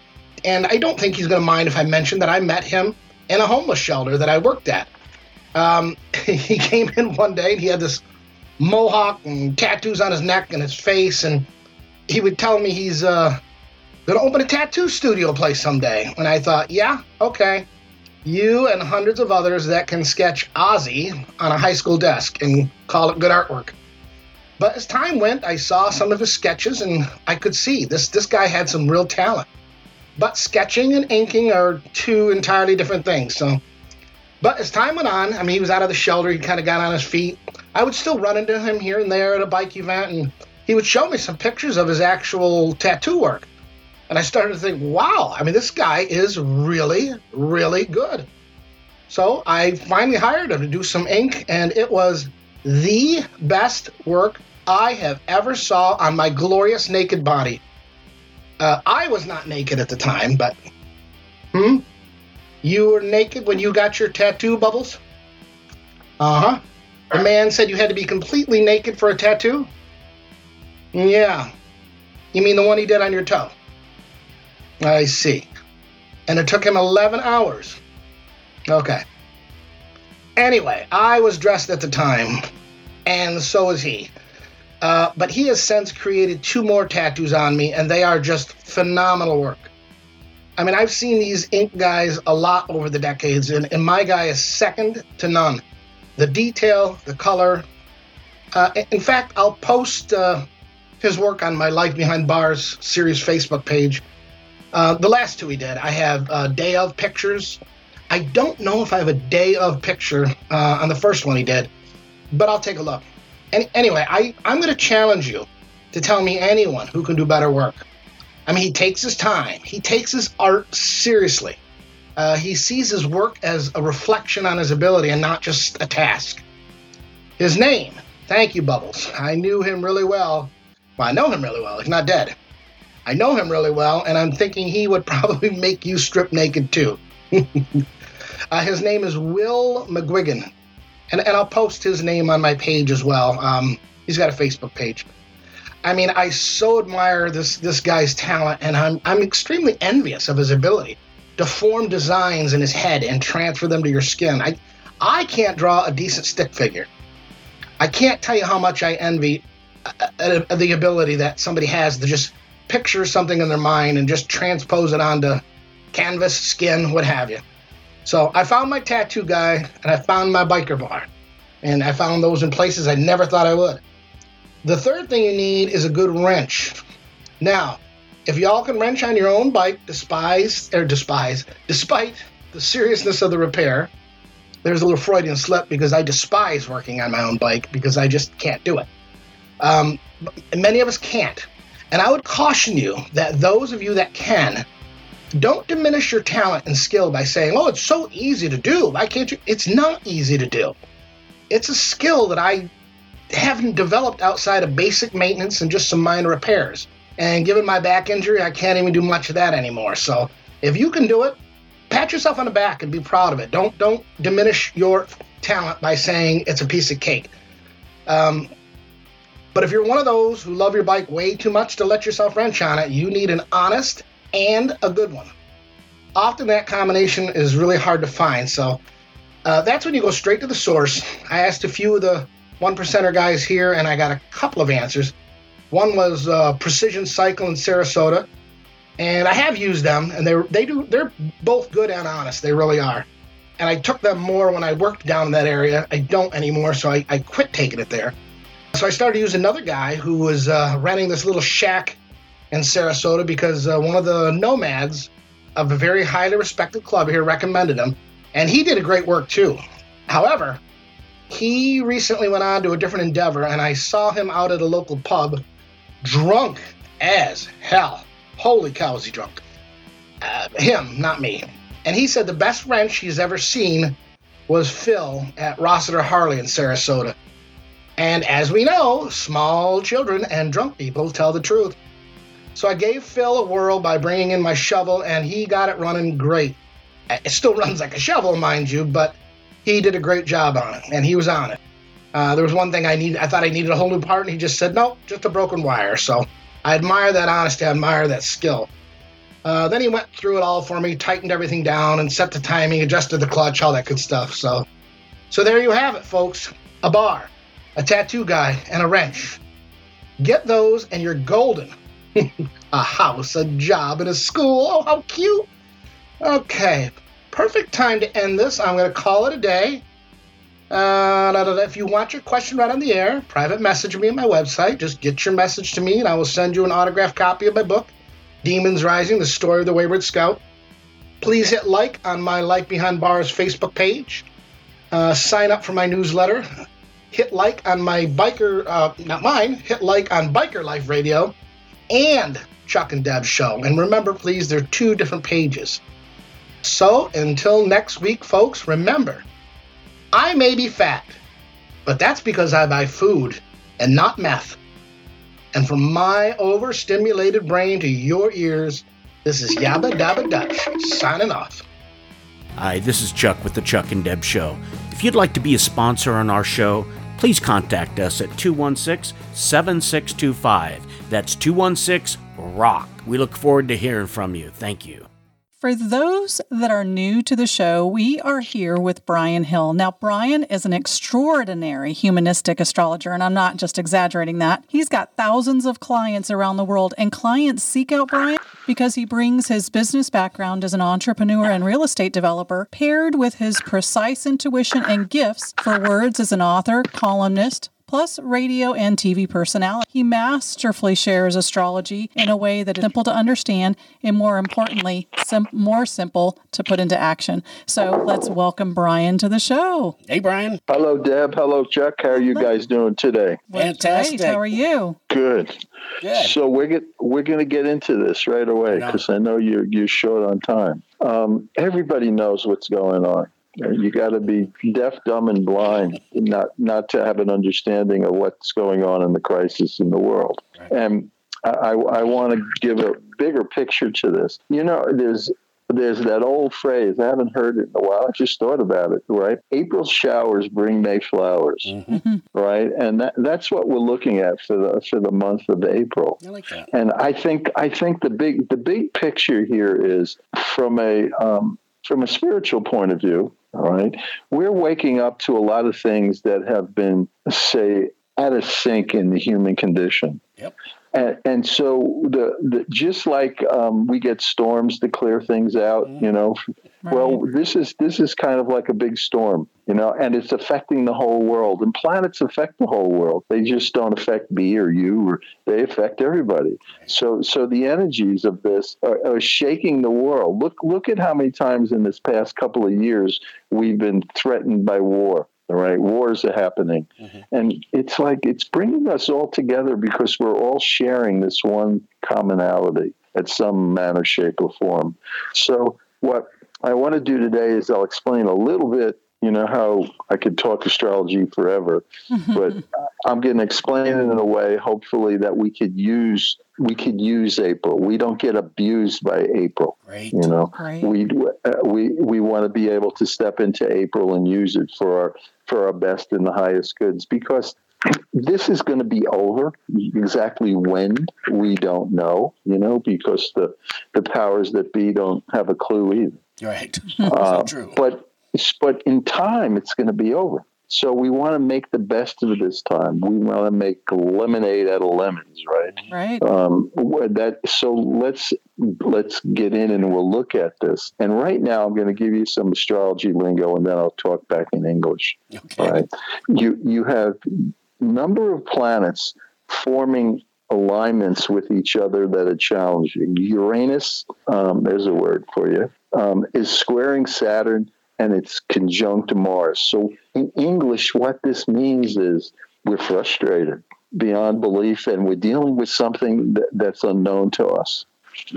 and I don't think he's going to mind if I mention that I met him in a homeless shelter that I worked at. Um, <laughs> he came in one day and he had this mohawk and tattoos on his neck and his face, and he would tell me he's uh, going to open a tattoo studio place someday. And I thought, yeah, okay. You and hundreds of others that can sketch Ozzy on a high school desk and call it good artwork. But as time went, I saw some of his sketches and I could see this this guy had some real talent. But sketching and inking are two entirely different things. So but as time went on, I mean he was out of the shelter, he kind of got on his feet. I would still run into him here and there at a bike event and he would show me some pictures of his actual tattoo work. And I started to think, wow, I mean, this guy is really, really good. So I finally hired him to do some ink, and it was the best work I have ever saw on my glorious naked body. Uh, I was not naked at the time, but hmm, you were naked when you got your tattoo, Bubbles. Uh huh. The man said you had to be completely naked for a tattoo. Yeah. You mean the one he did on your toe? I see. And it took him 11 hours. Okay. Anyway, I was dressed at the time, and so was he. Uh, but he has since created two more tattoos on me, and they are just phenomenal work. I mean, I've seen these ink guys a lot over the decades, and, and my guy is second to none. The detail, the color. Uh, in fact, I'll post uh, his work on my Life Behind Bars series Facebook page. Uh, the last two he did, I have uh, day of pictures. I don't know if I have a day of picture uh, on the first one he did, but I'll take a look. And anyway, I, I'm going to challenge you to tell me anyone who can do better work. I mean, he takes his time, he takes his art seriously. Uh, he sees his work as a reflection on his ability and not just a task. His name, thank you, Bubbles. I knew him really well. Well, I know him really well. He's not dead. I know him really well, and I'm thinking he would <laughs> probably make you strip naked too. <laughs> uh, his name is Will McGuigan and, and I'll post his name on my page as well. Um, he's got a Facebook page. I mean, I so admire this this guy's talent, and I'm I'm extremely envious of his ability to form designs in his head and transfer them to your skin. I I can't draw a decent stick figure. I can't tell you how much I envy uh, uh, the ability that somebody has to just picture something in their mind and just transpose it onto canvas, skin, what have you. So I found my tattoo guy and I found my biker bar. And I found those in places I never thought I would. The third thing you need is a good wrench. Now, if y'all can wrench on your own bike, despise or despise, despite the seriousness of the repair, there's a little Freudian slip because I despise working on my own bike because I just can't do it. Um, many of us can't. And I would caution you that those of you that can, don't diminish your talent and skill by saying, "Oh, it's so easy to do. Why can't you?" It's not easy to do. It's a skill that I haven't developed outside of basic maintenance and just some minor repairs. And given my back injury, I can't even do much of that anymore. So, if you can do it, pat yourself on the back and be proud of it. Don't don't diminish your talent by saying it's a piece of cake. Um, but if you're one of those who love your bike way too much to let yourself wrench on it, you need an honest and a good one. Often that combination is really hard to find, so uh, that's when you go straight to the source. I asked a few of the one percenter guys here, and I got a couple of answers. One was uh, Precision Cycle in Sarasota, and I have used them, and they they do they're both good and honest. They really are. And I took them more when I worked down in that area. I don't anymore, so I, I quit taking it there. So I started using another guy who was uh, renting this little shack in Sarasota because uh, one of the nomads of a very highly respected club here recommended him, and he did a great work too. However, he recently went on to a different endeavor, and I saw him out at a local pub, drunk as hell. Holy cow, is he drunk? Uh, him, not me. And he said the best wrench he's ever seen was Phil at Rossiter Harley in Sarasota. And as we know, small children and drunk people tell the truth. So I gave Phil a whirl by bringing in my shovel, and he got it running great. It still <laughs> runs like a shovel, mind you, but he did a great job on it, and he was on it. Uh, there was one thing I need. I thought I needed a whole new part, and he just said, "No, just a broken wire." So I admire that honesty. I admire that skill. Uh, then he went through it all for me, tightened everything down, and set the timing, adjusted the clutch, all that good stuff. So, so there you have it, folks. A bar, a tattoo guy, and a wrench. Get those, and you're golden. <laughs> a house, a job, and a school. Oh, how cute. Okay, perfect time to end this. I'm going to call it a day. Uh, if you want your question right on the air, private message me on my website. Just get your message to me, and I will send you an autographed copy of my book, Demons Rising: The Story of the Wayward Scout. Please hit like on my Life Behind Bars Facebook page. Uh, sign up for my newsletter. hit like on my biker, uh, not mine, hit like on Biker Life Radio and Chuck and Deb's show. And remember, please, they're two different pages. So until next week, folks, remember, I may be fat, but that's because I buy food and not meth. And from my overstimulated brain to your ears, this is Yabba Dabba Dutch signing off. Hi, this is Chuck with the Chuck and Deb Show. If you'd like to be a sponsor on our show, please contact us at 216 7625. That's 216 Rock. We look forward to hearing from you. Thank you. For those that are new to the show, we are here with Brian Hill. Now, Brian is an extraordinary humanistic astrologer, and I'm not just exaggerating that. He's got thousands of clients around the world, and clients seek out Brian because he brings his business background as an entrepreneur and real estate developer, paired with his precise intuition and gifts for words as an author, columnist, plus radio and TV personality. He masterfully shares astrology in a way that is simple to understand and, more importantly, sim- more simple to put into action. So let's welcome Brian to the show. Hey, Brian. Hello, Deb. Hello, Chuck. How are you guys doing today? Fantastic. Great. How are you? Good. Good. So we're get, we're going to get into this right away No. because I know you're you're short on time. Um, everybody knows what's going on. You got to be deaf, dumb, and blind not not to have an understanding of what's going on in the crisis in the world. Right. And I, I, I want to give a bigger picture to this. You know, there's there's that old phrase. I haven't heard it in a while. I just thought about it. Right? April showers bring May flowers. Mhm. Right? And that, that's what we're looking at for the for the month of April. I like that. And I think I think the big the big picture here is from a um, from a spiritual point of view. All right, we're waking up to a lot of things that have been say out of sync in the human condition. Yep. And, and so the, the just like um, we get storms to clear things out, you know. Well, this is this is kind of like a big storm, you know, and it's affecting the whole world. And planets affect the whole world. They just don't affect me or you, or they affect everybody. So, so the energies of this are, are shaking the world. Look, look at how many times in this past couple of years we've been threatened by war. All right, wars are happening, mm-hmm. and it's like it's bringing us all together because we're all sharing this one commonality at some manner, shape, or form. So, what I want to do today is I'll explain a little bit. You know how I could talk astrology forever, but I'm going to explain it in a way, hopefully, that we could use we could use April. We don't get abused by April. Right. You know, Great. we uh, we we want to be able to step into April and use it for our for our best and the highest goods because this is going to be over exactly when we don't know you know because the the powers that be don't have a clue either Right. <laughs> uh, so true. but but in time it's going to be over. So we want to make the best of this time. We want to make lemonade out of lemons right? Right. um, that so let's let's get in and we'll look at this. And right now i'm going to give you some astrology lingo and then i'll talk back in english. Okay. all right. You you have number of planets forming alignments with each other that are challenging. Uranus um, there's a word for you um, is squaring saturn and it's conjunct mars. So in english what this means is we're frustrated beyond belief and we're dealing with something that, that's unknown to us.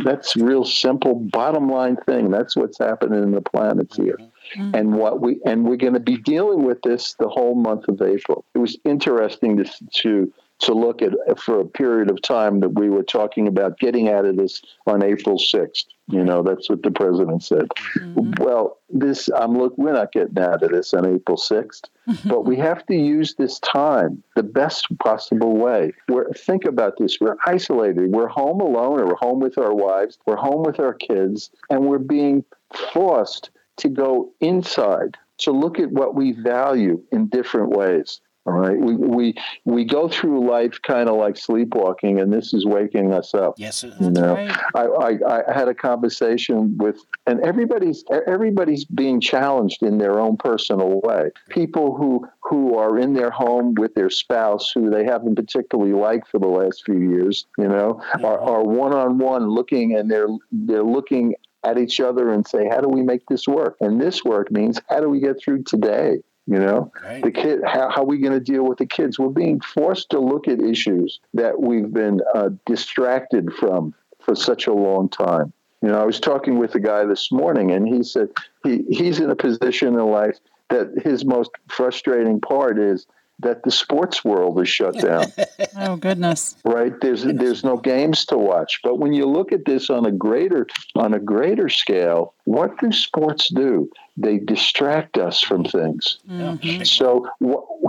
That's real simple bottom line thing. That's what's happening in the planets here. Mm-hmm. And what we and we're going to be dealing with this the whole month of april. It was interesting to to to look at for a period of time that we were talking about getting out of this on april 6th you know that's what the president said. Mm-hmm. Well this i'm look we're not getting out of this on april 6th <laughs> but we have to use this time the best possible way. We're think about this we're isolated we're home alone or we're home with our wives we're home with our kids and we're being forced to go inside to look at what we value in different ways all right? We we, we go through life kind of like sleepwalking and this is waking us up. Yes. you know? Right. I, I, I had a conversation with and everybody's everybody's being challenged in their own personal way. People who who are in their home with their spouse who they haven't particularly liked for the last few years you know mm-hmm. are, are one-on-one looking and they're they're looking at each other and say how do we make this work? And this work means how do we get through today You know, Right. the kid. How, how are we going to deal with the kids? We're being forced to look at issues that we've been uh, distracted from for such a long time. You know, I was talking with a guy this morning, and he said he, he's in a position in life that his most frustrating part is that the sports world is shut down. <laughs> Oh goodness. right? There's there's no games to watch. But when you look at this on a greater on a greater scale, what do sports do? They distract us from things. Mhm. So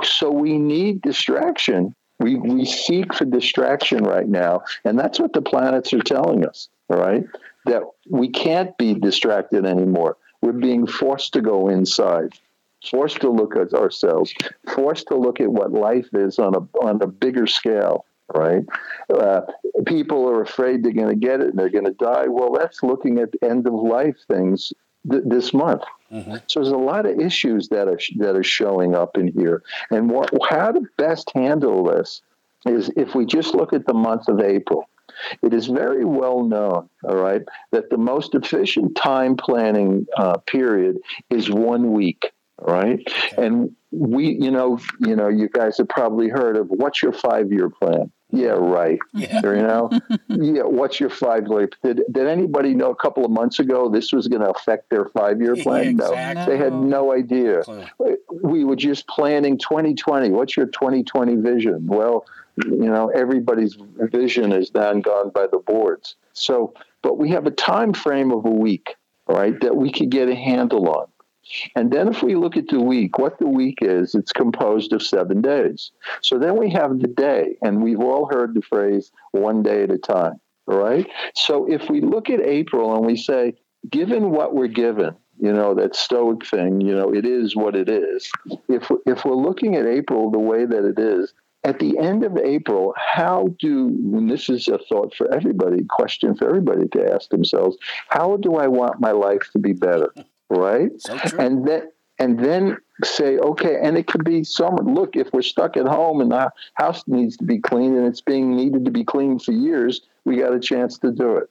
so we need distraction. We we seek for distraction right now, and that's what the planets are telling us. All right, that we can't be distracted anymore. We're being forced to go inside, forced to look at ourselves, forced to look at what life is on a on a bigger scale. Right? Uh, people are afraid they're going to get it and they're going to die. Well, that's looking at end of life things th- this month. So there's a lot of issues that are that are showing up in here, and what, how to best handle this is if we just look at the month of April. It is very well known, all right, that the most efficient time planning uh, period is one week, all right, and we, you know, you know, you guys have probably heard of what's your five year plan? Yeah, right. Yeah. You know, <laughs> yeah. What's your five year? Did did anybody know a couple of months ago this was going to affect their five year plan? No, Exactly. they had no idea. We were just planning 2020. What's your 2020 vision? Well, you know, everybody's vision is then gone by the boards. So, but we have a time frame of a week, all right, that we could get a handle on. And then if we look at the week, what the week is, it's composed of seven days. So then we have the day, and we've all heard the phrase one day at a time, right? So if we look at April and we say, given what we're given, you know, that stoic thing, you know, it is what it is. If, if we're looking at April the way that it is, at the end of April, how do, and this is a thought for everybody, question for everybody to ask themselves, how do I want my life to be better? Right? So and then and then say okay and it could be someone look if we're stuck at home and the house needs to be cleaned and it's being needed to be cleaned for years we got a chance to do it.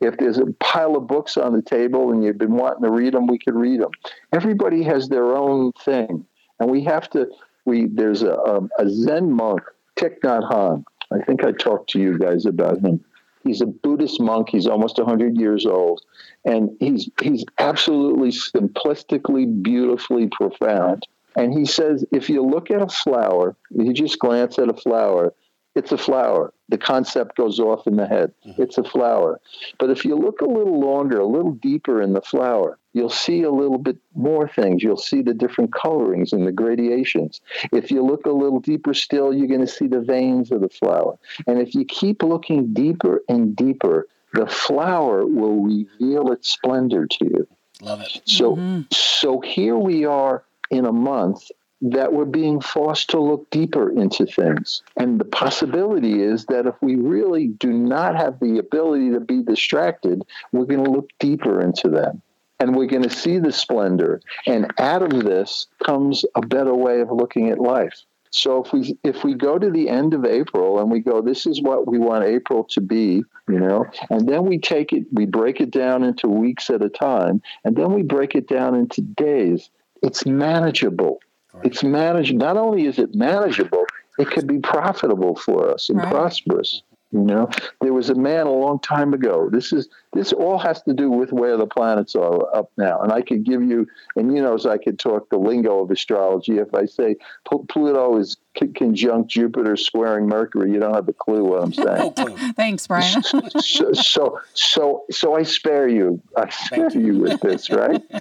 If there's a pile of books on the table and you've been wanting to read them we could read them everybody has their own thing. And we have to we there's a, a, a zen monk Thich Nhat Hanh. I think i talked to you guys about him he's a buddhist monk. He's almost 100 years old. And he's he's absolutely simplistically beautifully profound. And he says if you look at a flower if you just glance at a flower it's a flower. The concept goes off in the head. Mm-hmm. It's a flower. But if you look a little longer a little deeper in the flower you'll see a little bit more things. You'll see the different colorings and the gradations. If you look a little deeper still you're going to see the veins of the flower. And if you keep looking deeper and deeper the flower will reveal its splendor to you. Love it. So, mm-hmm. so here we are in a month that we're being forced to look deeper into things. And the possibility is that if we really do not have the ability to be distracted, we're going to look deeper into them. And we're going to see the splendor. And out of this comes a better way of looking at life. So if we if we go to the end of April and we go, this is what we want April to be, you know, and then we take it, we break it down into weeks at a time, and then we break it down into days. It's manageable. It's managed. Not only is it manageable, it could be profitable for us and Right. prosperous. You know, there was a man a long time ago. This is this all has to do with where the planets are up now. And I could give you, and you know, as I could talk the lingo of astrology. If I say Pl- Pluto is c- conjunct Jupiter squaring Mercury, you don't have a clue what I'm saying. <laughs> Thanks, Brian. so, so, so, so I spare you. I spare you with this, right? <laughs>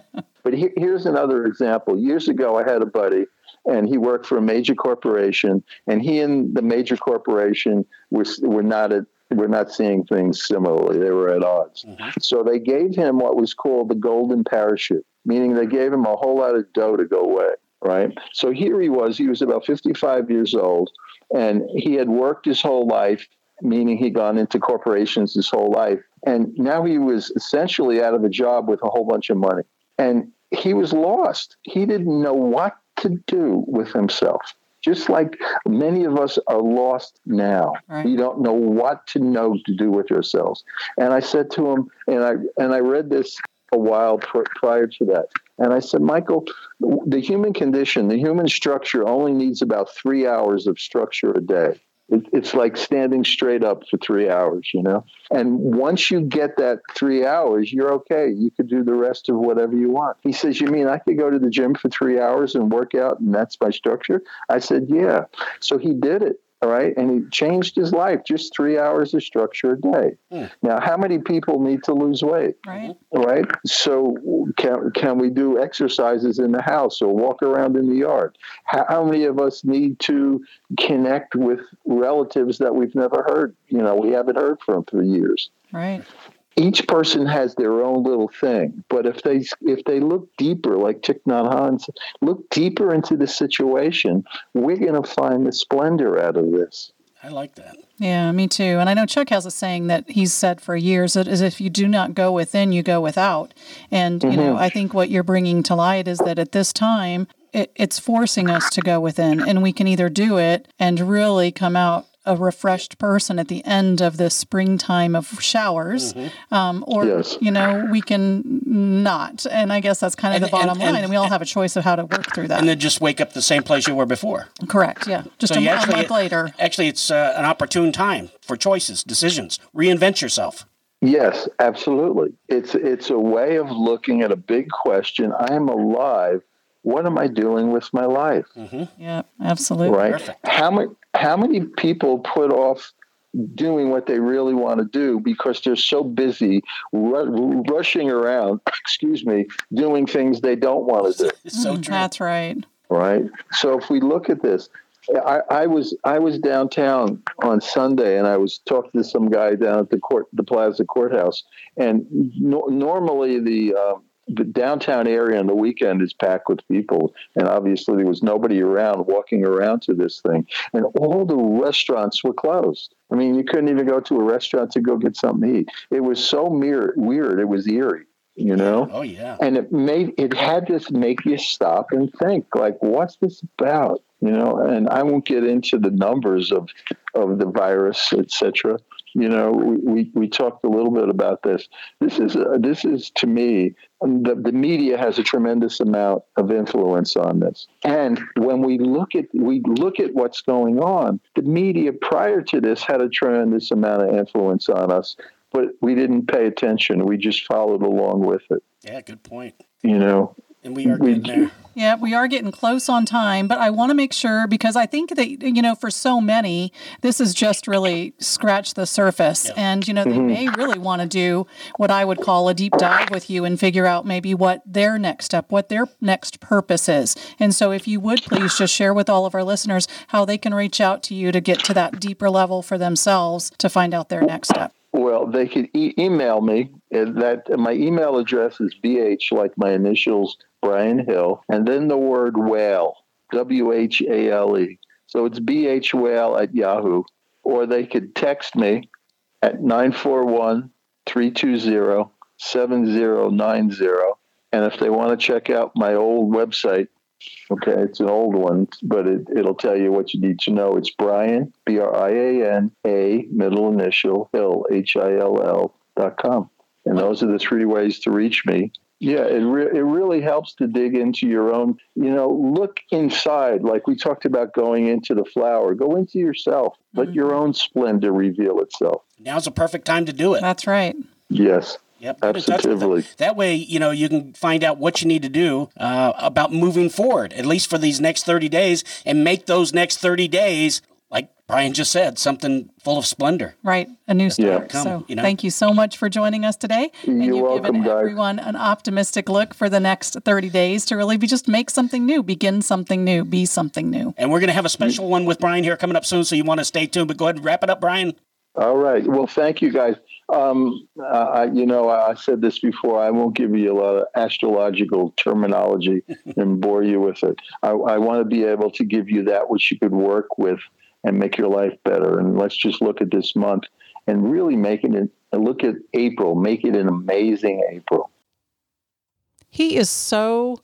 But here, here's another example. Years ago, I had a buddy, and he worked for a major corporation, and he and the major corporation were were not at were not seeing things similarly. They were at odds. Mm-hmm. So they gave him what was called the golden parachute, meaning they gave him a whole lot of dough to go away. Right. So here he was. He was about 55 years old, and he had worked his whole life meaning he'd gone into corporations his whole life. And now he was essentially out of a job with a whole bunch of money. And he was lost. He didn't know what to do with himself. Just like many of us are lost now. Right. We don't know what to know to do with yourselves. And I said to him, and I and I read this a while pr- prior to that. And I said, Michael, the human condition, the human structure only needs about three hours of structure a day. It, it's like standing straight up for three hours, you know? And once you get that three hours, you're okay. You could do the rest of whatever you want. He says, You mean I could go to the gym for three hours and work out and that's my structure? I said, Yeah. So he did it. All right. And he changed his life, just three hours of structure a day. Hmm. Now, how many people need to lose weight? Right. All right. So, can, can we do exercises in the house or walk around in the yard? How, how many of us need to connect with relatives that we've never heard? You know, we haven't heard from for years Right. Each person has their own little thing but if they if they look deeper like Thich Nhat Hanh said, look deeper into the situation we're going to find the splendor out of this I like that. Yeah, me too. And I know Chuck has a saying that he's said for years that is if you do not go within, you go without. And, you know, mm-hmm. I think what you're bringing to light is that at this time, it, it's forcing us to go within, and we can either do it and really come out a refreshed person at the end of the springtime of showers, um, or Yes. you know we can not. And I guess that's kind of And- the bottom and- line, and- and we all have a choice of how to work through that. And then just wake up the same place you were before. Correct. Yeah. Just So a, you a actually- month later. Actually, it's uh, an opportune time for choices, decisions. Reinvent yourself. yes absolutely it's it's a way of looking at a big question i am alive what am i doing with my life Yeah. Absolutely. right Perfect. how many how many people put off doing what they really want to do because they're so busy ru- rushing around <coughs> excuse me doing things they don't want to do <laughs> so Mm, true. That's right. right so if we look at this I, I was I was downtown on Sunday and I was talking to some guy down at the court the Plaza Courthouse and no, normally the um, the downtown area on the weekend is packed with people and obviously there was nobody around walking around to this thing and all the restaurants were closed. I mean you couldn't even go to a restaurant to go get something to eat. It was so mere, weird. It was eerie, you know Oh, yeah. and it made it had this make you stop and think like what's this about you know and i won't get into the numbers of of the virus etc you know we, we, we talked a little bit about this. This is uh, this is to me the, the media has a tremendous amount of influence on this. And when we look at we look at what's going on the media prior to this had a tremendous amount of influence on us but we didn't pay attention. We just followed along with it. Yeah, good point. you know And we are getting there. Yeah, we are getting close on time, but I want to make sure because I think that, you know, for so many, this is just really scratch the surface. And, you know, they mm-hmm. may really want to do what I would call a deep dive with you and figure out maybe what their next step, what their next purpose is. And so if you would please just share with all of our listeners how they can reach out to you to get to that deeper level for themselves to find out their next step. Well, they could e- email me. That my email address is bh like my initials Brian Hill, and then the word whale W H A L E. So it's bh whale at Yahoo, or they could text me at 941-320-7090. And if they want to check out my old website, okay, it's an old one, but it, it'll tell you what you need to know. It's Brian, B R I A N, A, middle initial, Hill, H I L L dot com. And those are the three ways to reach me. Yeah, it, re- it really helps to dig into your own, you know, look inside. Like we talked about going into the flower, go into yourself, let mm-hmm. your own splendor reveal itself. Now's a perfect time to do it. That's right. Yes. Yep, get in touch with them. Absolutely. That way, you know, you can find out what you need to do uh, about moving forward, at least for these next 30 days, and make those next 30 days, like Brian just said, something full of splendor. Right, a new start. Come, so, you know. thank you so much for joining us today. and You're you've welcome, given guys. everyone an optimistic look for the next 30 days to really be just make something new, begin something new, be something new. And we're going to have a special one with Brian here coming up soon, so you want to stay tuned. But go ahead and wrap it up, Brian. All right. Well, thank you guys. Um, uh, I, you know, I said this before. I won't give you a lot of astrological terminology <laughs> and bore you with it. I, I want to be able to give you that which you could work with and make your life better. And let's just look at this month and really make it. Look at April. Make it an amazing April. He is so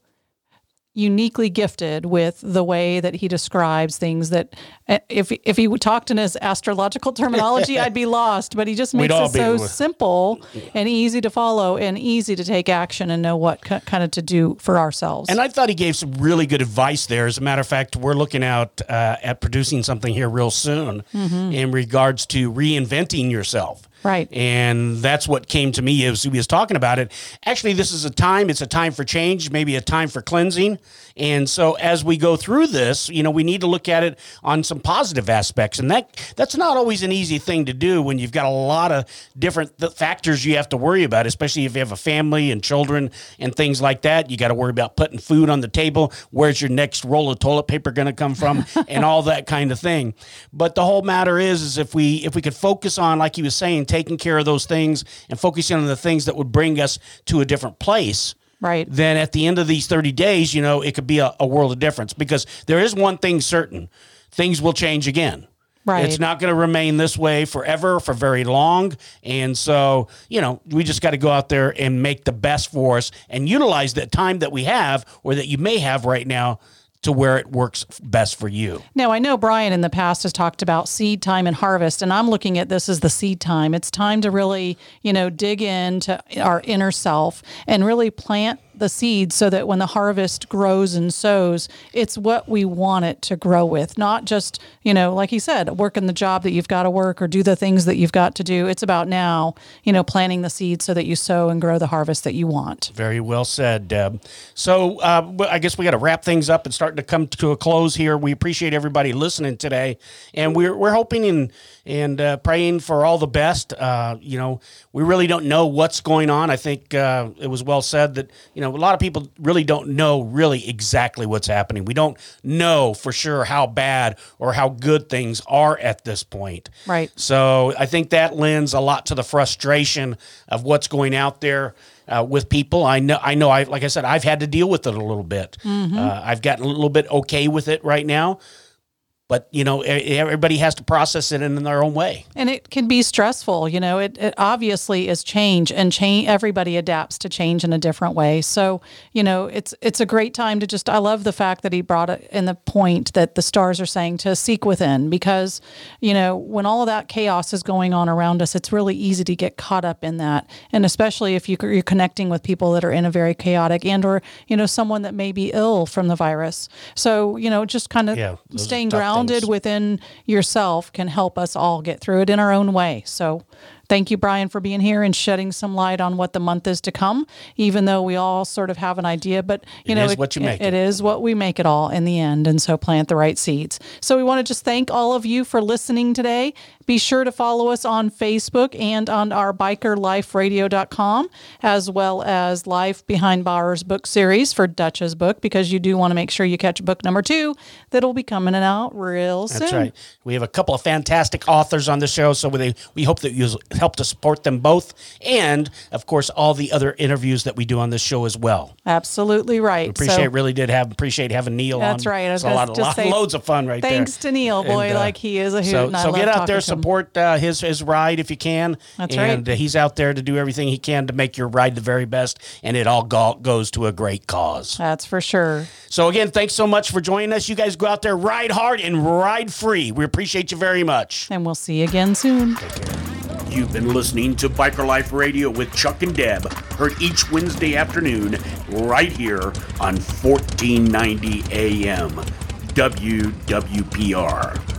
uniquely gifted with the way that he describes things that uh, if if he talked in his astrological <laughs> terminology I'd be lost but he just makes it so simple and easy to follow and easy to take action and know what k- kind of to do for ourselves. And I thought he gave some really good advice there. As a matter of fact, we're looking out uh, at producing something here real soon in regards to reinventing yourself. Right. And that's what came to me as he was talking about it. Actually, this is a time, it's a time for change, maybe a time for cleansing. And so as we go through this, you know, we need to look at it on some positive aspects. And that that's not always an easy thing to do when you've got a lot of different th- factors you have to worry about, especially if you have a family and children and things like that. You got to worry about putting food on the table. Where's your next roll of toilet paper going to come from <laughs> and all that kind of thing. But the whole matter is is if we if we could focus on like he was saying taking care of those things and focusing on the things that would bring us to a different place Right. then at the end of these 30 days, you know, it could be a, a world of difference because there is one thing certain things will change again. Right. It's not going to remain this way forever, for very long. And so, you know, we just got to go out there and make the best for us and utilize that time that we have or that you may have right now to where it works best for you. Now, I know Brian in the past has talked about seed time and harvest, and I'm looking at this as the seed time. It's time to really, you know, dig into our inner self and really plant the seed so that when the harvest grows and sows, it's what we want it to grow with, not just, you know, like he said, working the job that you've got to work or do the things that you've got to do. It's about now, you know, planting the seed so that you sow and grow the harvest that you want. Very well said, Deb. So uh, I guess we got to wrap things up and starting to come to a close here. We appreciate everybody listening today, and we're we're hoping and and uh, praying for all the best. Uh, you know, we really don't know what's going on. I think uh, it was well said that you know a lot of people really don't know really exactly what's happening. We don't know for sure how bad or how good things are at this point. Right. So I think that lends a lot to the frustration of what's going out there uh, with people. I know, I know. I like I said, I've had to deal with it a little bit. Uh, I've gotten a little bit okay with it right now, but you know, e- everybody has to process it in their own way. And it can be stressful, you know. It, it obviously is change, and change. Everybody adapts to change in a different way. So, you know, it's it's a great time to just. I love the fact that he brought it in the point that the stars are saying to seek within, because, you know, when all of that chaos is going on around us, it's really easy to get caught up in that, and especially if you, you're connecting with people that are in a very chaotic and or you know someone that may be ill from the virus. So, you know, just kind of Yeah, staying tough grounded things. within yourself can help us all get through it in our own way. So, thank you, Brian, for being here and shedding some light on what the month is to come. Even though we all sort of have an idea, but you It know, is what you make it it. is what we make it all in the end. And so, plant the right seeds. So, we want to just thank all of you for listening today. Be sure to follow us on Facebook and on our bikerliferadio.com, as well as Life Behind Bars book series for Dutch's book, because you do want to make sure you catch book number two that'll be coming out real soon. That's right. We have a couple of fantastic authors on the show, so we we hope that you help to support them both, and of course all the other interviews that we do on this show as well. Absolutely right. We Appreciate So- really did have appreciate having Neil on. That's right. I It's a lot, of lot, say loads of fun right there. Thanks to Neil, boy, And, uh, like he is a hoot. So, so get out there, support uh, his his ride if you can. That's and right. uh, he's out there to do everything he can to make your ride the very best, and it all go- goes to a great cause. That's for sure. So again, thanks so much for joining us. You guys go out there, ride hard and ride free. We appreciate you very much. And we'll see you again soon. You've been listening to Biker Life Radio with Chuck and Deb, heard each Wednesday afternoon right here on 1490 AM WWPR.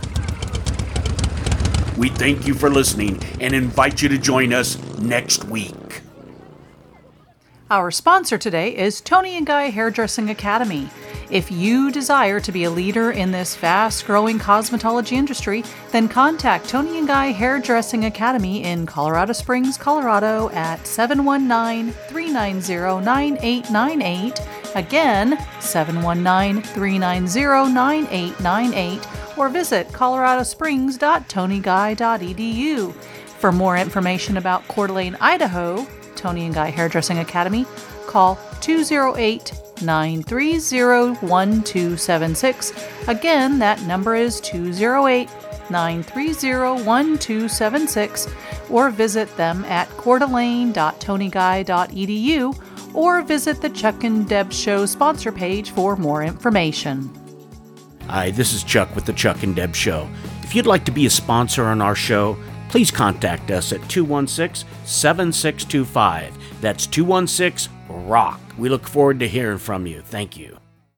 We thank you for listening and invite you to join us next week. Our sponsor today is Toni and Guy Hairdressing Academy. If you desire to be a leader in this fast growing cosmetology industry, then contact Toni and Guy Hairdressing Academy in Colorado Springs, Colorado at 719 390 9898. Again, 719 390 9898, or visit coloradosprings.toniguy.edu. For more information about Coeur d'Alene, Idaho, Toni and Guy Hairdressing Academy, call 208 930 1276. Again, that number is 208 930 1276, or visit them at coeurdalene.toniguy.edu or visit the Chuck and Deb Show sponsor page for more information. Hi, this is Chuck with the Chuck and Deb Show. If you'd like to be a sponsor on our show, please contact us at 216 7625. That's 216 Rock. We look forward to hearing from you. Thank you.